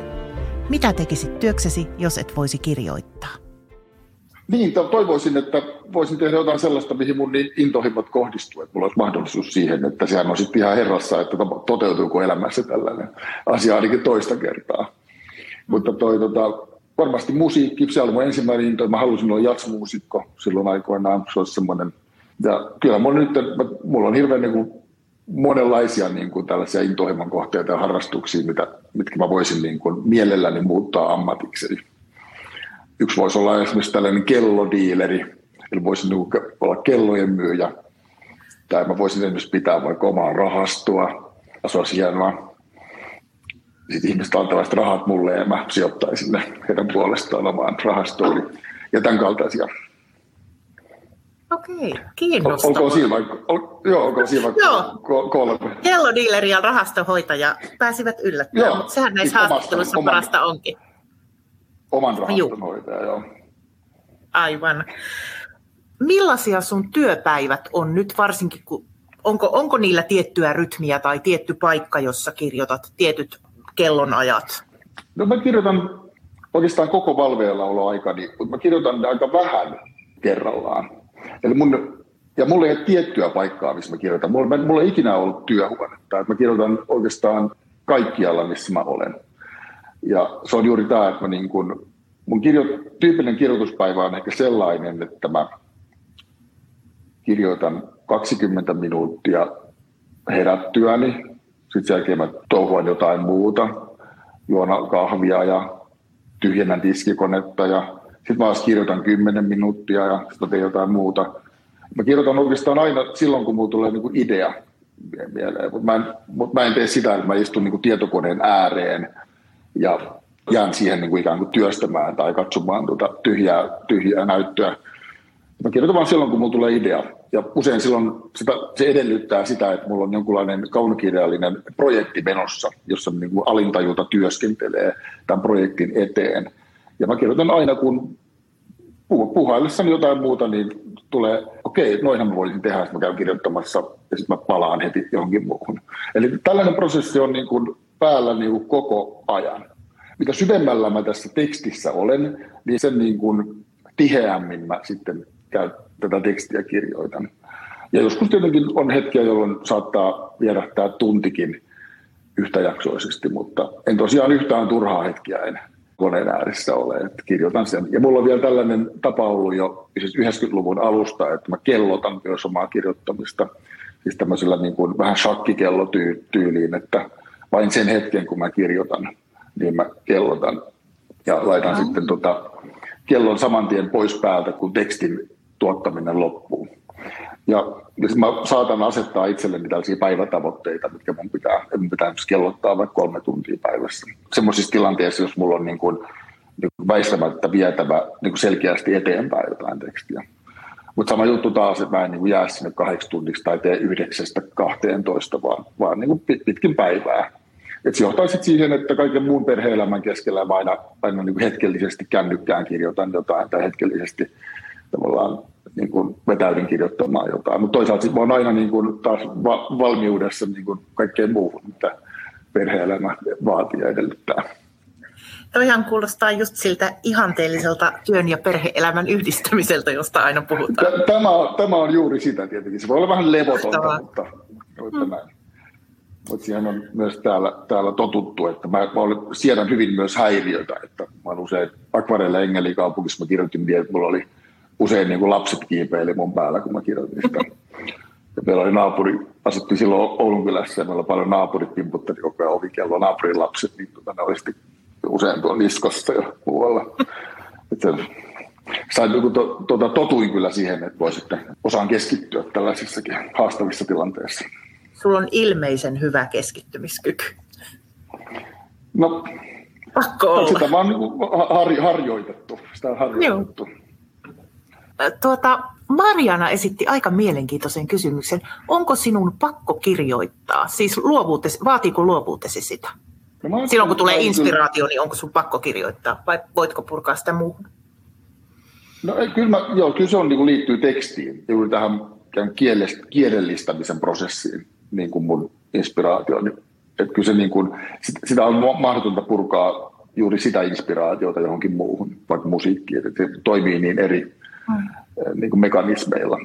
S2: Mitä tekisit työksesi, jos et voisi kirjoittaa?
S3: Niin, toivoisin, että voisin tehdä jotain sellaista, mihin mun niin intohimot kohdistuu, että mulla olisi mahdollisuus siihen, että sehän on sitten ihan herrassa, että toteutuuko elämässä tällainen asia ainakin toista kertaa. Mutta toi, tota, varmasti musiikki, se oli mun ensimmäinen into, mä halusin olla jatsmuusikko silloin aikoinaan, se olisi semmoinen, ja kyllä mun nyt, mulla on hirveän niin kuin, monenlaisia niin kuin, tällaisia intohimon kohteita ja harrastuksia, mitä, mitkä mä voisin niin kuin, mielelläni muuttaa ammatiksi. Yksi voisi olla esimerkiksi tällainen kellodiileri, eli voisin niin kuin, olla kellojen myyjä, tai mä voisin esimerkiksi pitää vaikka omaa rahastoa, olisi hienoa sitten ihmiset antavat rahat mulle ja mä sijoittaisin ne heidän puolestaan omaan rahastoon ja tämän kaltaisia.
S2: Okei, kiinnostavaa.
S3: Olkoon siinä vaikka, ol, joo, olkoon siinä vaikka joo. kolme.
S2: Kellodiileri ja rahastohoitaja pääsivät yllättämään, mutta sehän näissä haastatteluissa oman, parasta onkin.
S3: Oman rahastonhoitaja, joo.
S2: Aivan. Millaisia sun työpäivät on nyt varsinkin, kun onko, onko niillä tiettyä rytmiä tai tietty paikka, jossa kirjoitat tietyt kellonajat?
S3: No mä kirjoitan oikeastaan koko valveillaoloaikani, mutta mä kirjoitan aika vähän kerrallaan. Eli mun, ja mulla ei ole tiettyä paikkaa, missä mä kirjoitan. Mulla, mulla ei ikinä ollut työhuonetta. Mä kirjoitan oikeastaan kaikkialla, missä mä olen. Ja se on juuri tämä, että mä niin kun, mun kirjo, tyypillinen kirjoituspäivä on ehkä sellainen, että mä kirjoitan 20 minuuttia herättyäni, sitten sen jälkeen mä touhuan jotain muuta, juon kahvia ja tyhjennän diskikonetta ja sitten mä kirjoitan 10 minuuttia ja sitten teen jotain muuta. Mä kirjoitan oikeastaan aina silloin, kun mulla tulee niinku idea mieleen, mutta mä, en, mut mä en tee sitä, että mä istun niinku tietokoneen ääreen ja jään siihen niinku ikään kuin työstämään tai katsomaan tuota tyhjää, tyhjää näyttöä. Mä kirjoitan vaan silloin, kun mulla tulee idea. Ja usein silloin sitä, se edellyttää sitä, että mulla on jonkunlainen kaunokirjallinen projekti menossa, jossa niin kuin alintajuta työskentelee tämän projektin eteen. Ja mä kirjoitan aina, kun puhaillessani jotain muuta, niin tulee, okei, okay, noinhan mä voisin tehdä, että mä käyn kirjoittamassa ja sitten mä palaan heti johonkin muuhun. Eli tällainen prosessi on niin kuin päällä niin kuin koko ajan. Mitä syvemmällä mä tässä tekstissä olen, niin sen niin kuin tiheämmin mä sitten käyn tätä tekstiä kirjoitan. Ja joskus tietenkin on hetkiä, jolloin saattaa vierähtää tuntikin yhtäjaksoisesti, mutta en tosiaan yhtään turhaa hetkiä en koneen ääressä ole, että kirjoitan sen. Ja mulla on vielä tällainen tapa ollut jo siis 90-luvun alusta, että mä kellotan myös omaa kirjoittamista, siis tämmöisellä niin kuin vähän shakkikellotyyliin, että vain sen hetken, kun mä kirjoitan, niin mä kellotan ja laitan no. sitten tota, kellon saman tien pois päältä, kun tekstin tuottaminen loppuu. Ja mä saatan asettaa itselleni tällaisia päivätavoitteita, mitkä mun pitää, mun pitää kellottaa vaikka kolme tuntia päivässä. Semmoisissa tilanteissa, jos mulla on niin kuin, niin kuin väistämättä vietävä niin kuin selkeästi eteenpäin jotain tekstiä. Mutta sama juttu taas, että mä en niin jää sinne kahdeksi tunniksi tai tee yhdeksästä 12, vaan, vaan niin kuin pitkin päivää. Et se johtaa sitten siihen, että kaiken muun perhe-elämän keskellä mä aina, aina niin kuin hetkellisesti kännykkään kirjoitan jotain tai hetkellisesti tavallaan niin kuin vetäydyn kirjoittamaan jotain. Mutta toisaalta mä oon aina niin kuin taas va- valmiudessa niin kuin kaikkeen muuhun, mitä perhe-elämä vaatii ja edellyttää.
S2: Toihan kuulostaa just siltä ihanteelliselta työn ja perhe-elämän yhdistämiseltä, josta aina puhutaan.
S3: Tämä, tämä on juuri sitä tietenkin. Se voi olla vähän levotonta, mutta, mutta hmm. näin. Mutta siihen on myös täällä, täällä totuttu, että mä, mä siedän hyvin myös häiriöitä. Että mä olen usein Akvarelle Engelikaupungissa, mä kirjoitin, että mulla oli usein niin kuin lapset kiipeili mun päällä, kun mä kirjoitin sitä. Ja meillä oli naapuri, asuttiin silloin Oulun kylässä ja meillä oli paljon naapurit timputteli koko ajan ovikello naapurin lapset, niin tuota, ne oli usein tuolla niskossa ja muualla. Että sain, niin to, tuota, totuin kyllä siihen, että voi sitten osaan keskittyä tällaisissakin haastavissa tilanteissa.
S2: Sulla on ilmeisen hyvä keskittymiskyky.
S3: No,
S2: Pakko olla.
S3: Sitä vaan niin har, harjoitettu. Sitä on harjoitettu. Joo.
S2: Tuota, Mariana esitti aika mielenkiintoisen kysymyksen. Onko sinun pakko kirjoittaa? Siis luovuutesi, vaatiiko luovuutesi sitä? No, Silloin kun tulee inspiraatio, niin onko sun pakko kirjoittaa vai voitko purkaa sitä muuhun?
S3: No kyllä, mä, joo, kyllä se on, niin kuin liittyy tekstiin, juuri tähän kielellistämisen prosessiin niin kuin mun inspiraatio. Että kyllä se niin kuin, sitä on mahdotonta purkaa juuri sitä inspiraatiota johonkin muuhun, vaikka musiikkiin, että se toimii niin eri. Niin kuin mekanismeilla.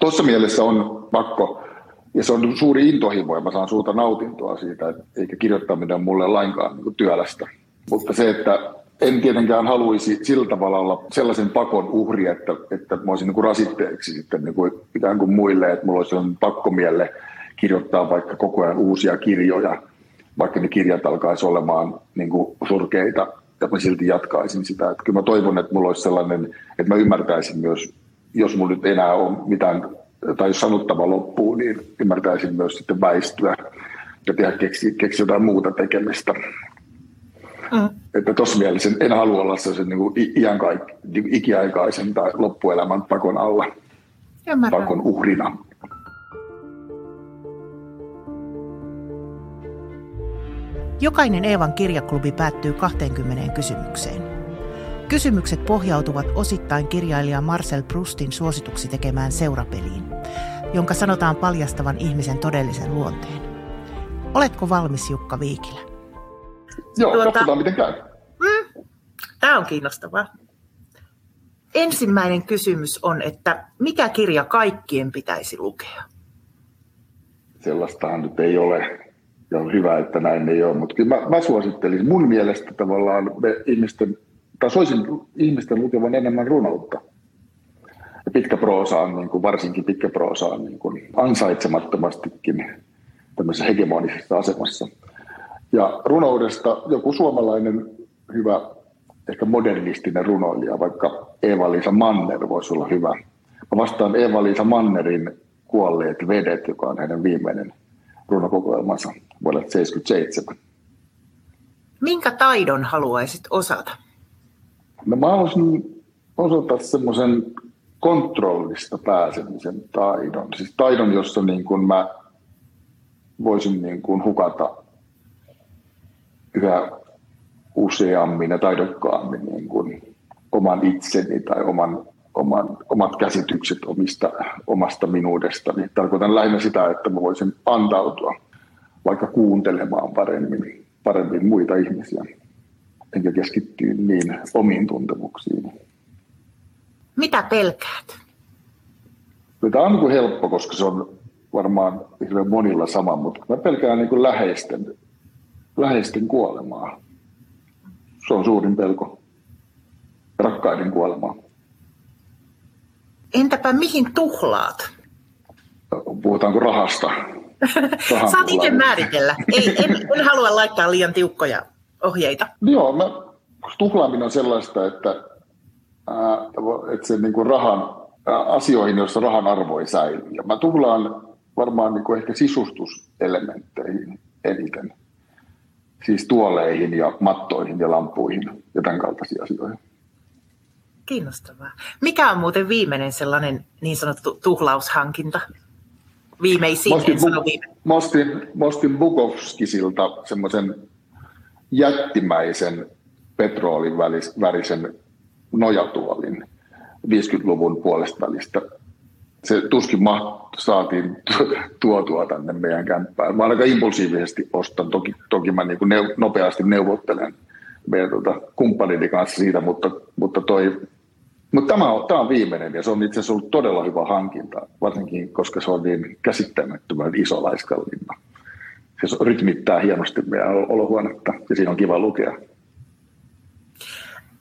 S3: Tuossa mielessä on pakko, ja se on suuri intohimo, ja mä saan suurta nautintoa siitä, eikä kirjoittaminen mulle lainkaan niin työlästä. Mutta se, että en tietenkään haluaisi sillä tavalla olla sellaisen pakon uhri, että, että mä olisin niin kuin rasitteeksi sitten niin kuin ikään kuin muille, että mulla olisi pakkomielle kirjoittaa vaikka koko ajan uusia kirjoja, vaikka ne kirjat alkaisi olemaan niin kuin surkeita, ja mä silti jatkaisin sitä. Että kyllä mä toivon, että mulla olisi sellainen, että mä ymmärtäisin myös, jos mulla nyt enää on mitään, tai jos sanottava loppuu, niin ymmärtäisin myös sitten väistyä ja tehdä keksi, keksi jotain muuta tekemistä. Mm. Että tuossa mielessä en halua olla sellaisen niin kuin iänkaik, niin ikiaikaisen tai loppuelämän pakon alla, Ymmärrän. pakon uhrina.
S2: Jokainen Eevan kirjaklubi päättyy 20 kysymykseen. Kysymykset pohjautuvat osittain kirjailija Marcel Proustin suosituksi tekemään seurapeliin, jonka sanotaan paljastavan ihmisen todellisen luonteen. Oletko valmis Jukka Viikilä?
S3: Joo, tuota, katsotaan miten käy.
S2: Mm, tämä on kiinnostavaa. Ensimmäinen kysymys on, että mikä kirja kaikkien pitäisi lukea?
S3: Sellaistahan nyt ei ole ja on hyvä, että näin ei ole. Mutta mä, mä suosittelisin, mun mielestä tavallaan me ihmisten, tai soisin ihmisten lukevan enemmän runoutta. Ja pitkä proosa on, niin kuin, varsinkin pitkä proosa on niin kuin ansaitsemattomastikin tämmöisessä hegemonisessa asemassa. Ja runoudesta joku suomalainen hyvä, ehkä modernistinen runoilija, vaikka Eeva-Liisa Manner voisi olla hyvä. Mä vastaan Eeva-Liisa Mannerin Kuolleet vedet, joka on hänen viimeinen runokokoelmansa vuodelta 1977.
S2: Minkä taidon haluaisit osata?
S3: No mä haluaisin osata semmoisen kontrollista pääsemisen taidon. Siis taidon, jossa niin kuin mä voisin niin kuin hukata yhä useammin ja taidokkaammin niin kuin oman itseni tai oman, oman, omat käsitykset omista, omasta minuudestani. Tarkoitan lähinnä sitä, että mä voisin antautua vaikka kuuntelemaan paremmin, paremmin muita ihmisiä, enkä keskittyä niin omiin tuntemuksiin.
S2: Mitä pelkäät?
S3: Tämä on niin helppo, koska se on varmaan hirveän monilla sama, mutta mä pelkään niin kuin läheisten, läheisten kuolemaa. Se on suurin pelko. Rakkaiden kuolemaa.
S2: Entäpä mihin tuhlaat?
S3: Puhutaanko rahasta?
S2: Saat itse määritellä. Ei, en, en halua laittaa liian tiukkoja ohjeita.
S3: Joo, mä, tuhlaaminen on sellaista, että, ää, että se niin kuin rahan, ää, asioihin, joissa rahan arvo ei säily. Ja mä tuhlaan varmaan niin kuin ehkä sisustuselementteihin eniten. Siis tuoleihin ja mattoihin ja lampuihin ja tämän kaltaisiin asioihin.
S2: Kiinnostavaa. Mikä on muuten viimeinen sellainen niin sanottu tuhlaushankinta? viimeisin, Mostin, en sano viime.
S3: Mostin, Mostin Bukovskisilta semmoisen jättimäisen petroolin värisen nojatuolin 50-luvun puolesta välistä. Se tuskin saatiin tuotua tänne meidän kämppään. Mä aika impulsiivisesti ostan, toki, toki mä niin kuin nopeasti neuvottelen meidän tuota, kumppanini kanssa siitä, mutta, mutta toi mutta tämä on, tämä on viimeinen ja se on itse asiassa ollut todella hyvä hankinta, varsinkin koska se on niin käsittämättömän iso laiskallinna. Se rytmittää hienosti meidän olohuonetta ja siinä on kiva lukea.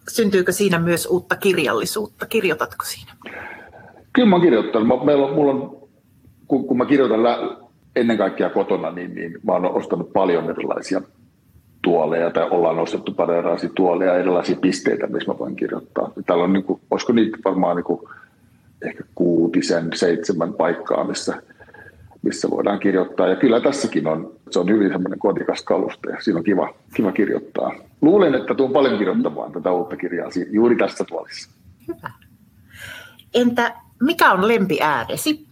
S2: Syntyykö siinä myös uutta kirjallisuutta? Kirjoitatko siinä?
S3: Kyllä mä oon kirjoittanut. Meillä on, mulla on, kun, kun mä kirjoitan lä- ennen kaikkea kotona, niin, niin mä oon ostanut paljon erilaisia tuoleja tai ollaan ostettu paljon erilaisia tuoleja erilaisia pisteitä, missä mä voin kirjoittaa. Täällä on, niin kuin, olisiko niitä varmaan niin kuin, ehkä kuutisen, seitsemän paikkaa, missä, missä voidaan kirjoittaa. Ja kyllä tässäkin on, se on hyvin semmoinen kodikas kaluste ja siinä on kiva, kiva kirjoittaa. Luulen, että tuon paljon kirjoittamaan tätä uutta kirjaa juuri tässä tuolissa.
S2: Hyvä. Entä mikä on lempiääresi?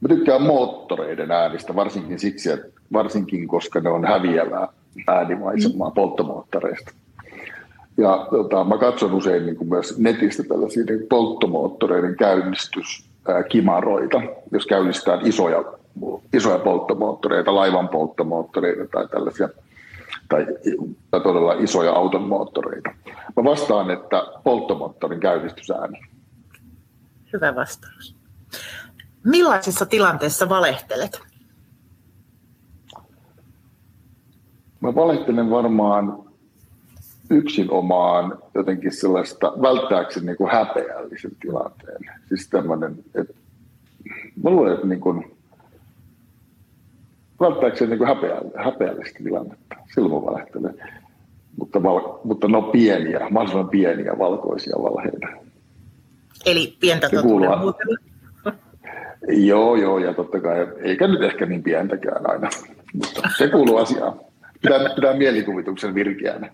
S3: Mä tykkään moottoreiden äänistä, varsinkin siksi, että varsinkin koska ne on häviävää äänimaisemaa mm. polttomoottoreista. Ja tota, mä katson usein niin kuin myös netistä tällaisia niin polttomoottoreiden käynnistys kimaroita, jos käynnistetään isoja, isoja polttomoottoreita, laivan polttomoottoreita tai tällaisia tai, tai todella isoja auton moottoreita. Mä vastaan, että polttomoottorin käynnistysääni.
S2: Hyvä vastaus. Millaisessa tilanteessa valehtelet?
S3: Mä valehtelen varmaan yksin omaan jotenkin sellaista välttääkseni niin kuin häpeällisen tilanteen. Siis tämmöinen, että mä luulen, että niin kuin, välttääkseni niin kuin häpeä, häpeällistä tilannetta. Silloin mä valehtelen. Mutta, val, mutta no pieniä, mahdollisimman pieniä valkoisia valheita.
S2: Eli pientä totuuden
S3: Joo, joo, ja totta kai, eikä nyt ehkä niin pientäkään aina, mutta se kuuluu asiaan. Pitää, pitää mielikuvituksen virkeänä.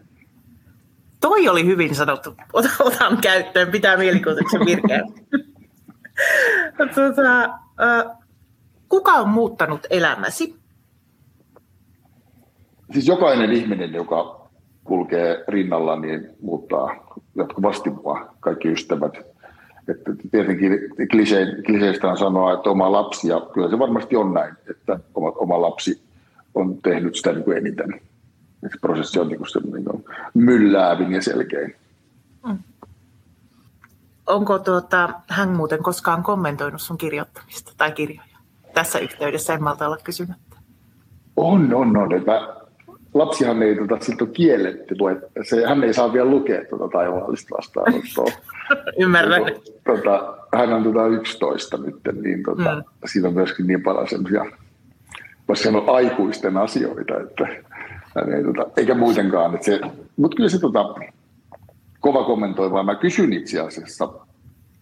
S2: Toi oli hyvin sanottu. Otan käyttöön, pitää mielikuvituksen virkeänä. tota, kuka on muuttanut elämäsi?
S3: Siis jokainen ihminen, joka kulkee rinnalla, niin muuttaa jatkuvasti mua, kaikki ystävät. Että tietenkin kliseistä on sanoa, että oma lapsi, ja kyllä se varmasti on näin, että oma, oma lapsi on tehnyt sitä niin kuin eniten. Se prosessi on niin kuin niin kuin mylläävin ja selkein. Mm.
S2: Onko tuota, hän muuten koskaan kommentoinut sun kirjoittamista tai kirjoja? Tässä yhteydessä en malta olla kysymättä.
S3: On, on, on. Että lapsihan ei tota, siltä kielletty, se, hän ei saa vielä lukea tuota taivaallista vastaanottoa.
S2: Ymmärrän.
S3: Tota, hän on tota 11 nyt, niin tota, mm. siinä on myöskin niin paljon semmoisia voisi sanoa aikuisten asioita, että ei, tota, eikä muutenkaan. Että se, mutta kyllä se tota, kova kommentoi, vaan mä kysyn itse asiassa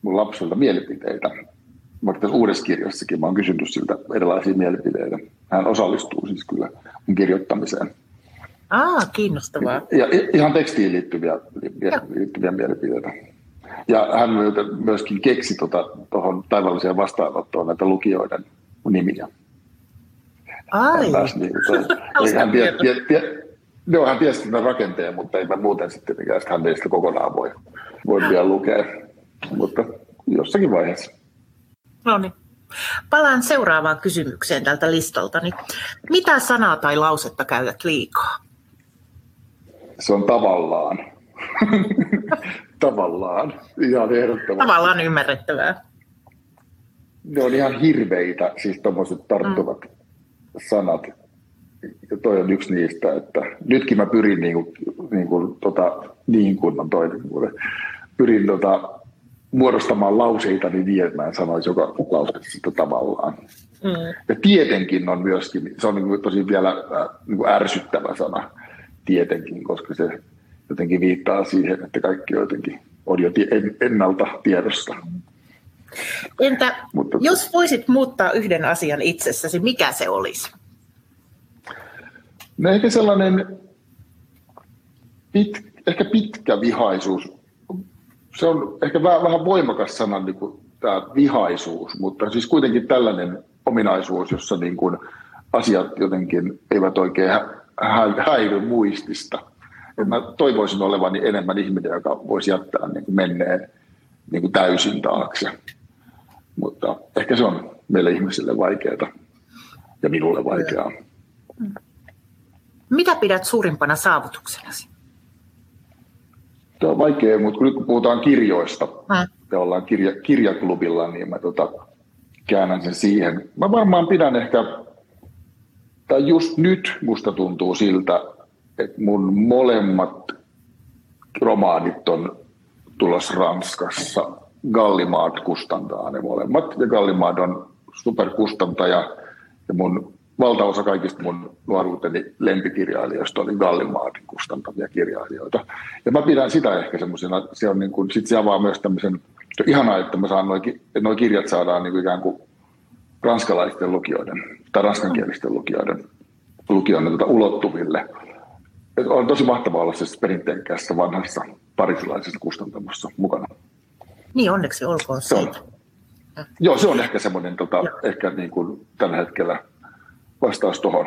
S3: mun lapselta mielipiteitä. Vaikka tässä uudessa kirjassakin mä oon kysynyt siltä erilaisia mielipiteitä. Hän osallistuu siis kyllä mun kirjoittamiseen.
S2: Ah, kiinnostavaa.
S3: Ja ihan tekstiin liittyviä, liittyviä mielipiteitä. Ja hän myöskin keksi tuohon tota, taivaalliseen vastaanottoon näitä lukijoiden nimiä.
S2: Ai.
S3: Niin, toi, hän, tie, tie, tie, joo, hän tiesi tämän rakenteen, mutta ei mä muuten sitten mikään sitä kokonaan voi, voi vielä lukea. Mutta jossakin vaiheessa.
S2: No niin. Palaan seuraavaan kysymykseen tältä listalta. Mitä sanaa tai lausetta käytät liikaa?
S3: Se on tavallaan. tavallaan. Ihan ehdottomasti.
S2: Tavallaan ymmärrettävää.
S3: Ne on ihan hirveitä, siis tuommoiset tarttuvat mm sanat. Ja toi on yksi niistä, että nytkin mä pyrin niin kuin, niin kuin, tota, niin kuin on toinen Pyrin tota, muodostamaan lauseita niin, että mä en sanoisi joka lauseessa tavallaan. Mm. Ja tietenkin on myöskin, se on niin kuin, tosi vielä äh, niin kuin ärsyttävä sana, tietenkin, koska se jotenkin viittaa siihen, että kaikki jotenkin on jo ennalta tiedosta.
S2: Entä Mutta, jos voisit muuttaa yhden asian itsessäsi, mikä se olisi?
S3: No ehkä sellainen pit, ehkä pitkä vihaisuus. Se on ehkä vähän, vähän voimakas sana niin kuin tämä vihaisuus, mutta siis kuitenkin tällainen ominaisuus, jossa niin kuin asiat jotenkin eivät oikein hä- häiry muistista. Et mä toivoisin olevani enemmän ihminen, joka voisi jättää niin kuin menneen niin kuin täysin taakse. Mutta ehkä se on meille ihmisille vaikeaa ja minulle vaikeaa.
S2: Mitä pidät suurimpana saavutuksenasi?
S3: Tämä on vaikea, mutta kun nyt kun puhutaan kirjoista, ja ollaan kirja, kirjaklubilla, niin mä tota, käännän sen siihen. Mä varmaan pidän ehkä, tai just nyt musta tuntuu siltä, että mun molemmat romaanit on tulossa Ranskassa Gallimaat kustantaa ne molemmat. Ja Gallimaat on superkustantaja ja mun valtaosa kaikista mun nuoruuteni lempikirjailijoista oli Gallimaatin kustantamia kirjailijoita. Ja mä pidän sitä ehkä semmoisena, se on niin kuin, sit se avaa myös tämmöisen, ihanaa, että mä saan noi, että noi kirjat saadaan niin kuin ikään kuin ranskalaisten lukijoiden tai ranskankielisten lukijoiden, lukijoiden tuota ulottuville. Et on tosi mahtavaa olla siis perinteikkäässä vanhassa parisilaisessa kustantamossa mukana.
S2: Niin, onneksi olkoon
S3: se on, Joo, se on ehkä semmoinen tota, ehkä niin kuin tällä hetkellä vastaus tuohon.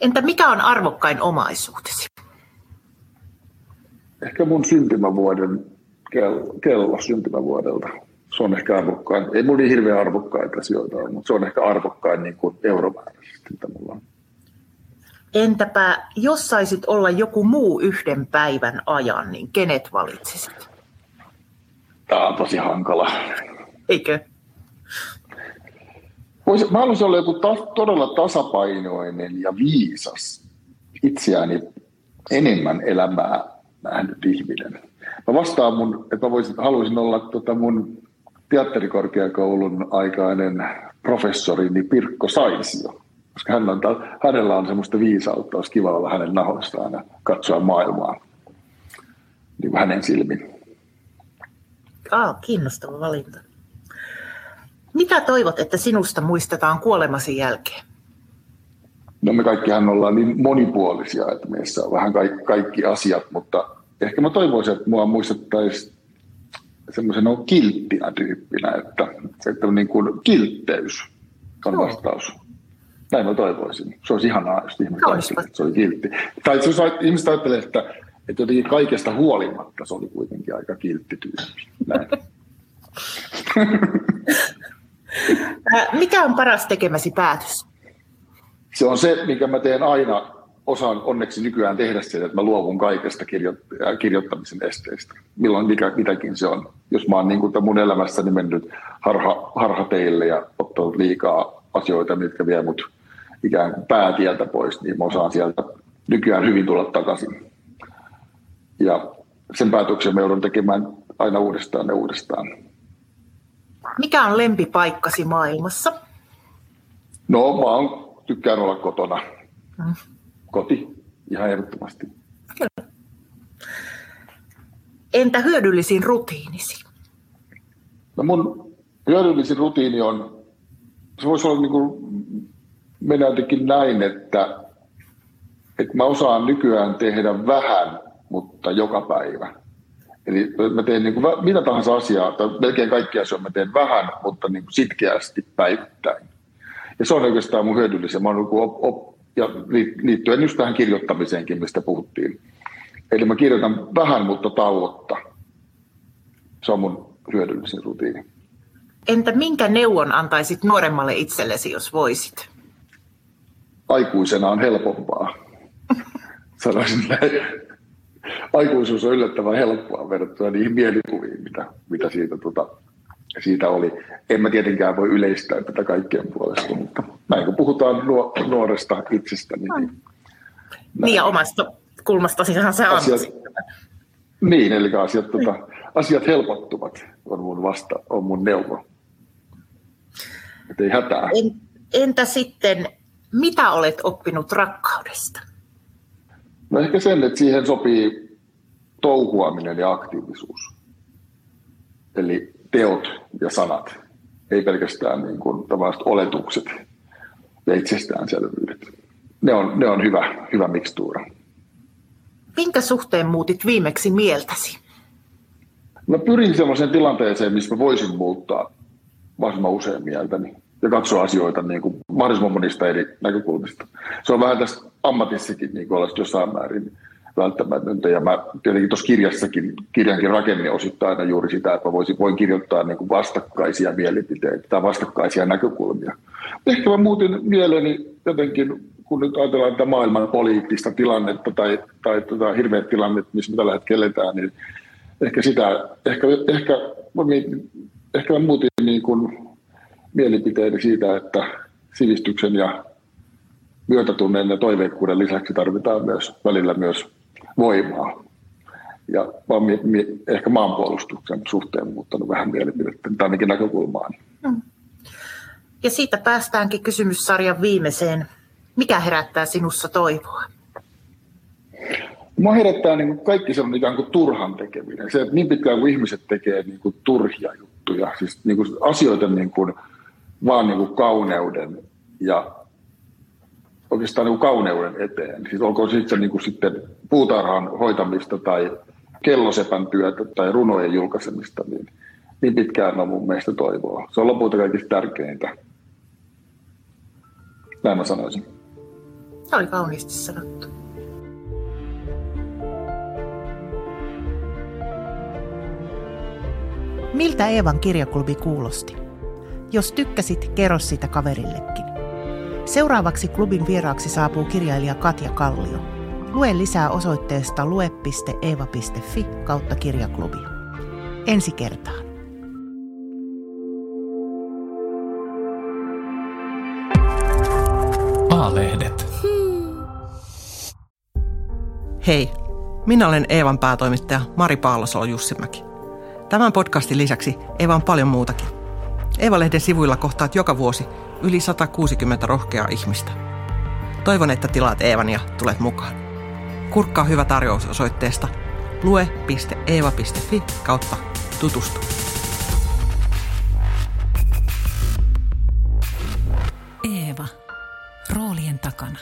S2: Entä mikä on arvokkain omaisuutesi?
S3: Ehkä mun syntymävuoden kello, kello syntymävuodelta. se on ehkä arvokkain. Ei mulla niin hirveän arvokkaita asioita ole, mutta se on ehkä arvokkain niin kuin euromääräisesti, mitä mulla on.
S2: Entäpä jos saisit olla joku muu yhden päivän ajan, niin kenet valitsisit?
S3: Tämä on tosi hankala.
S2: Eikö?
S3: Vois, mä haluaisin olla joku ta- todella tasapainoinen ja viisas itseäni enemmän elämää nähnyt ihminen. Mä vastaan mun, että mä voisin, haluaisin olla tota mun teatterikorkeakoulun aikainen professorini Pirkko Saisio, koska hän on, hänellä on semmoista viisautta, olisi kiva olla hänen nahoistaan ja katsoa maailmaa niin kuin hänen silmin.
S2: Ah, kiinnostava valinta. Mitä toivot, että sinusta muistetaan kuolemasi jälkeen?
S3: No me kaikkihan ollaan niin monipuolisia, että meissä on vähän kaikki, kaikki asiat, mutta ehkä mä toivoisin, että mua muistettaisiin semmoisena kilttinä tyyppinä, että, että niin kuin kiltteys on vastaus. Näin mä toivoisin. Se olisi ihanaa, jos ihmiset ajattelee, että se oli kiltti. Tai jos ihmiset ajattelee, että, että jotenkin kaikesta huolimatta se oli kuitenkin aika kiltti tyyppi.
S2: Mikä on paras tekemäsi päätös?
S3: Se on se, mikä mä teen aina, osaan onneksi nykyään tehdä sen, että mä luovun kaikesta kirjo- kirjoittamisen esteistä. Milloin mikä, mitäkin se on. Jos mä oon niin kuin mun elämässäni mennyt harha, harhateille ja ottanut liikaa asioita, mitkä vie mut ikään kuin päätieltä pois, niin mä osaan sieltä nykyään hyvin tulla takaisin. Ja sen päätöksen me joudun tekemään aina uudestaan ja uudestaan.
S2: Mikä on lempipaikkasi maailmassa?
S3: No, mä oon, tykkään olla kotona. Mm. Koti, ihan ehdottomasti. Kyllä.
S2: Entä hyödyllisin rutiinisi?
S3: No mun hyödyllisin rutiini on, se voisi olla niin kuin, mennä jotenkin näin, että, että mä osaan nykyään tehdä vähän, mutta joka päivä. Eli mä teen niin kuin mitä tahansa asiaa, tai melkein kaikkia asioita mä teen vähän, mutta niin kuin sitkeästi päivittäin. Ja se on oikeastaan mun hyödyllisen. Mä niin op, op, ja liittyen just tähän kirjoittamiseenkin, mistä puhuttiin. Eli mä kirjoitan vähän, mutta tauotta. Se on mun hyödyllisin rutiini.
S2: Entä minkä neuvon antaisit nuoremmalle itsellesi, jos voisit?
S3: Aikuisena on helpompaa. Sanoisin näin aikuisuus on yllättävän helppoa verrattuna niihin mielikuviin, mitä, mitä siitä, tota, siitä oli. En mä tietenkään voi yleistää tätä kaikkien puolesta, mutta näin kun puhutaan nuoresta itsestä, niin...
S2: Niin, niin ja omasta kulmasta ihan se asiat,
S3: Niin, eli asiat, tota, asiat helpottuvat on mun, vasta, on mun neuvo. Et ei hätää. En,
S2: entä sitten, mitä olet oppinut rakkaudesta?
S3: No ehkä sen, että siihen sopii touhuaminen ja aktiivisuus. Eli teot ja sanat, ei pelkästään niin kuin oletukset ja itsestäänselvyydet. Ne on, ne on hyvä, hyvä mikstuura.
S2: Minkä suhteen muutit viimeksi mieltäsi?
S3: Mä pyrin sellaiseen tilanteeseen, missä mä voisin muuttaa mahdollisimman usein mieltäni ja katsoa asioita niin kuin mahdollisimman monista eri näkökulmista. Se on vähän tässä ammatissakin niin kuin jossain määrin välttämätöntä. Ja mä tietenkin tuossa kirjassakin, kirjankin rakenne osittaa aina juuri sitä, että mä voisin, voin kirjoittaa niin kuin vastakkaisia mielipiteitä tai vastakkaisia näkökulmia. Ehkä mä muutin mieleeni jotenkin, kun nyt ajatellaan tätä maailman poliittista tilannetta tai, tai tätä hirveät tilannetta, missä me tällä hetkellä eletään, niin ehkä sitä, ehkä, ehkä, ehkä mä muutin niin kuin mielipiteeni siitä, että sivistyksen ja myötätunneen ja toiveikkuuden lisäksi tarvitaan myös välillä myös voimaa. Ja mä oon ehkä maanpuolustuksen suhteen muuttanut vähän mielipidettä, tai ainakin näkökulmaan. Mm.
S2: Ja siitä päästäänkin kysymyssarjan viimeiseen. Mikä herättää sinussa toivoa?
S3: Mua herättää niin kuin kaikki se on ikään kuin turhan tekeminen. Se, että niin pitkään kuin ihmiset tekee niin kuin turhia juttuja, siis niin kuin asioita niin kuin, vaan niin kuin kauneuden ja oikeastaan niin kuin kauneuden eteen. Siis olkoon sitten, niin kuin sitten puutarhan hoitamista tai kellosepän työtä tai runojen julkaisemista, niin, niin pitkään on mun mielestä toivoa. Se on lopulta kaikista tärkeintä. Näin mä sanoisin.
S2: Se oli kauniisti sanottu. Miltä Eevan kirjaklubi kuulosti? Jos tykkäsit, kerro sitä kaverillekin. Seuraavaksi klubin vieraaksi saapuu kirjailija Katja Kallio. Lue lisää osoitteesta lue.eeva.fi kautta kirjaklubi. Ensi kertaan.
S1: A-lehdet. Hei, minä olen Eevan päätoimittaja Mari Paalosolo-Jussimäki. Tämän podcastin lisäksi Eeva on paljon muutakin. Eeva-lehden sivuilla kohtaat joka vuosi yli 160 rohkeaa ihmistä. Toivon, että tilaat Eevan ja tulet mukaan. Kurkkaa hyvä tarjous osoitteesta lue.eeva.fi kautta tutustu. Eeva. Roolien takana.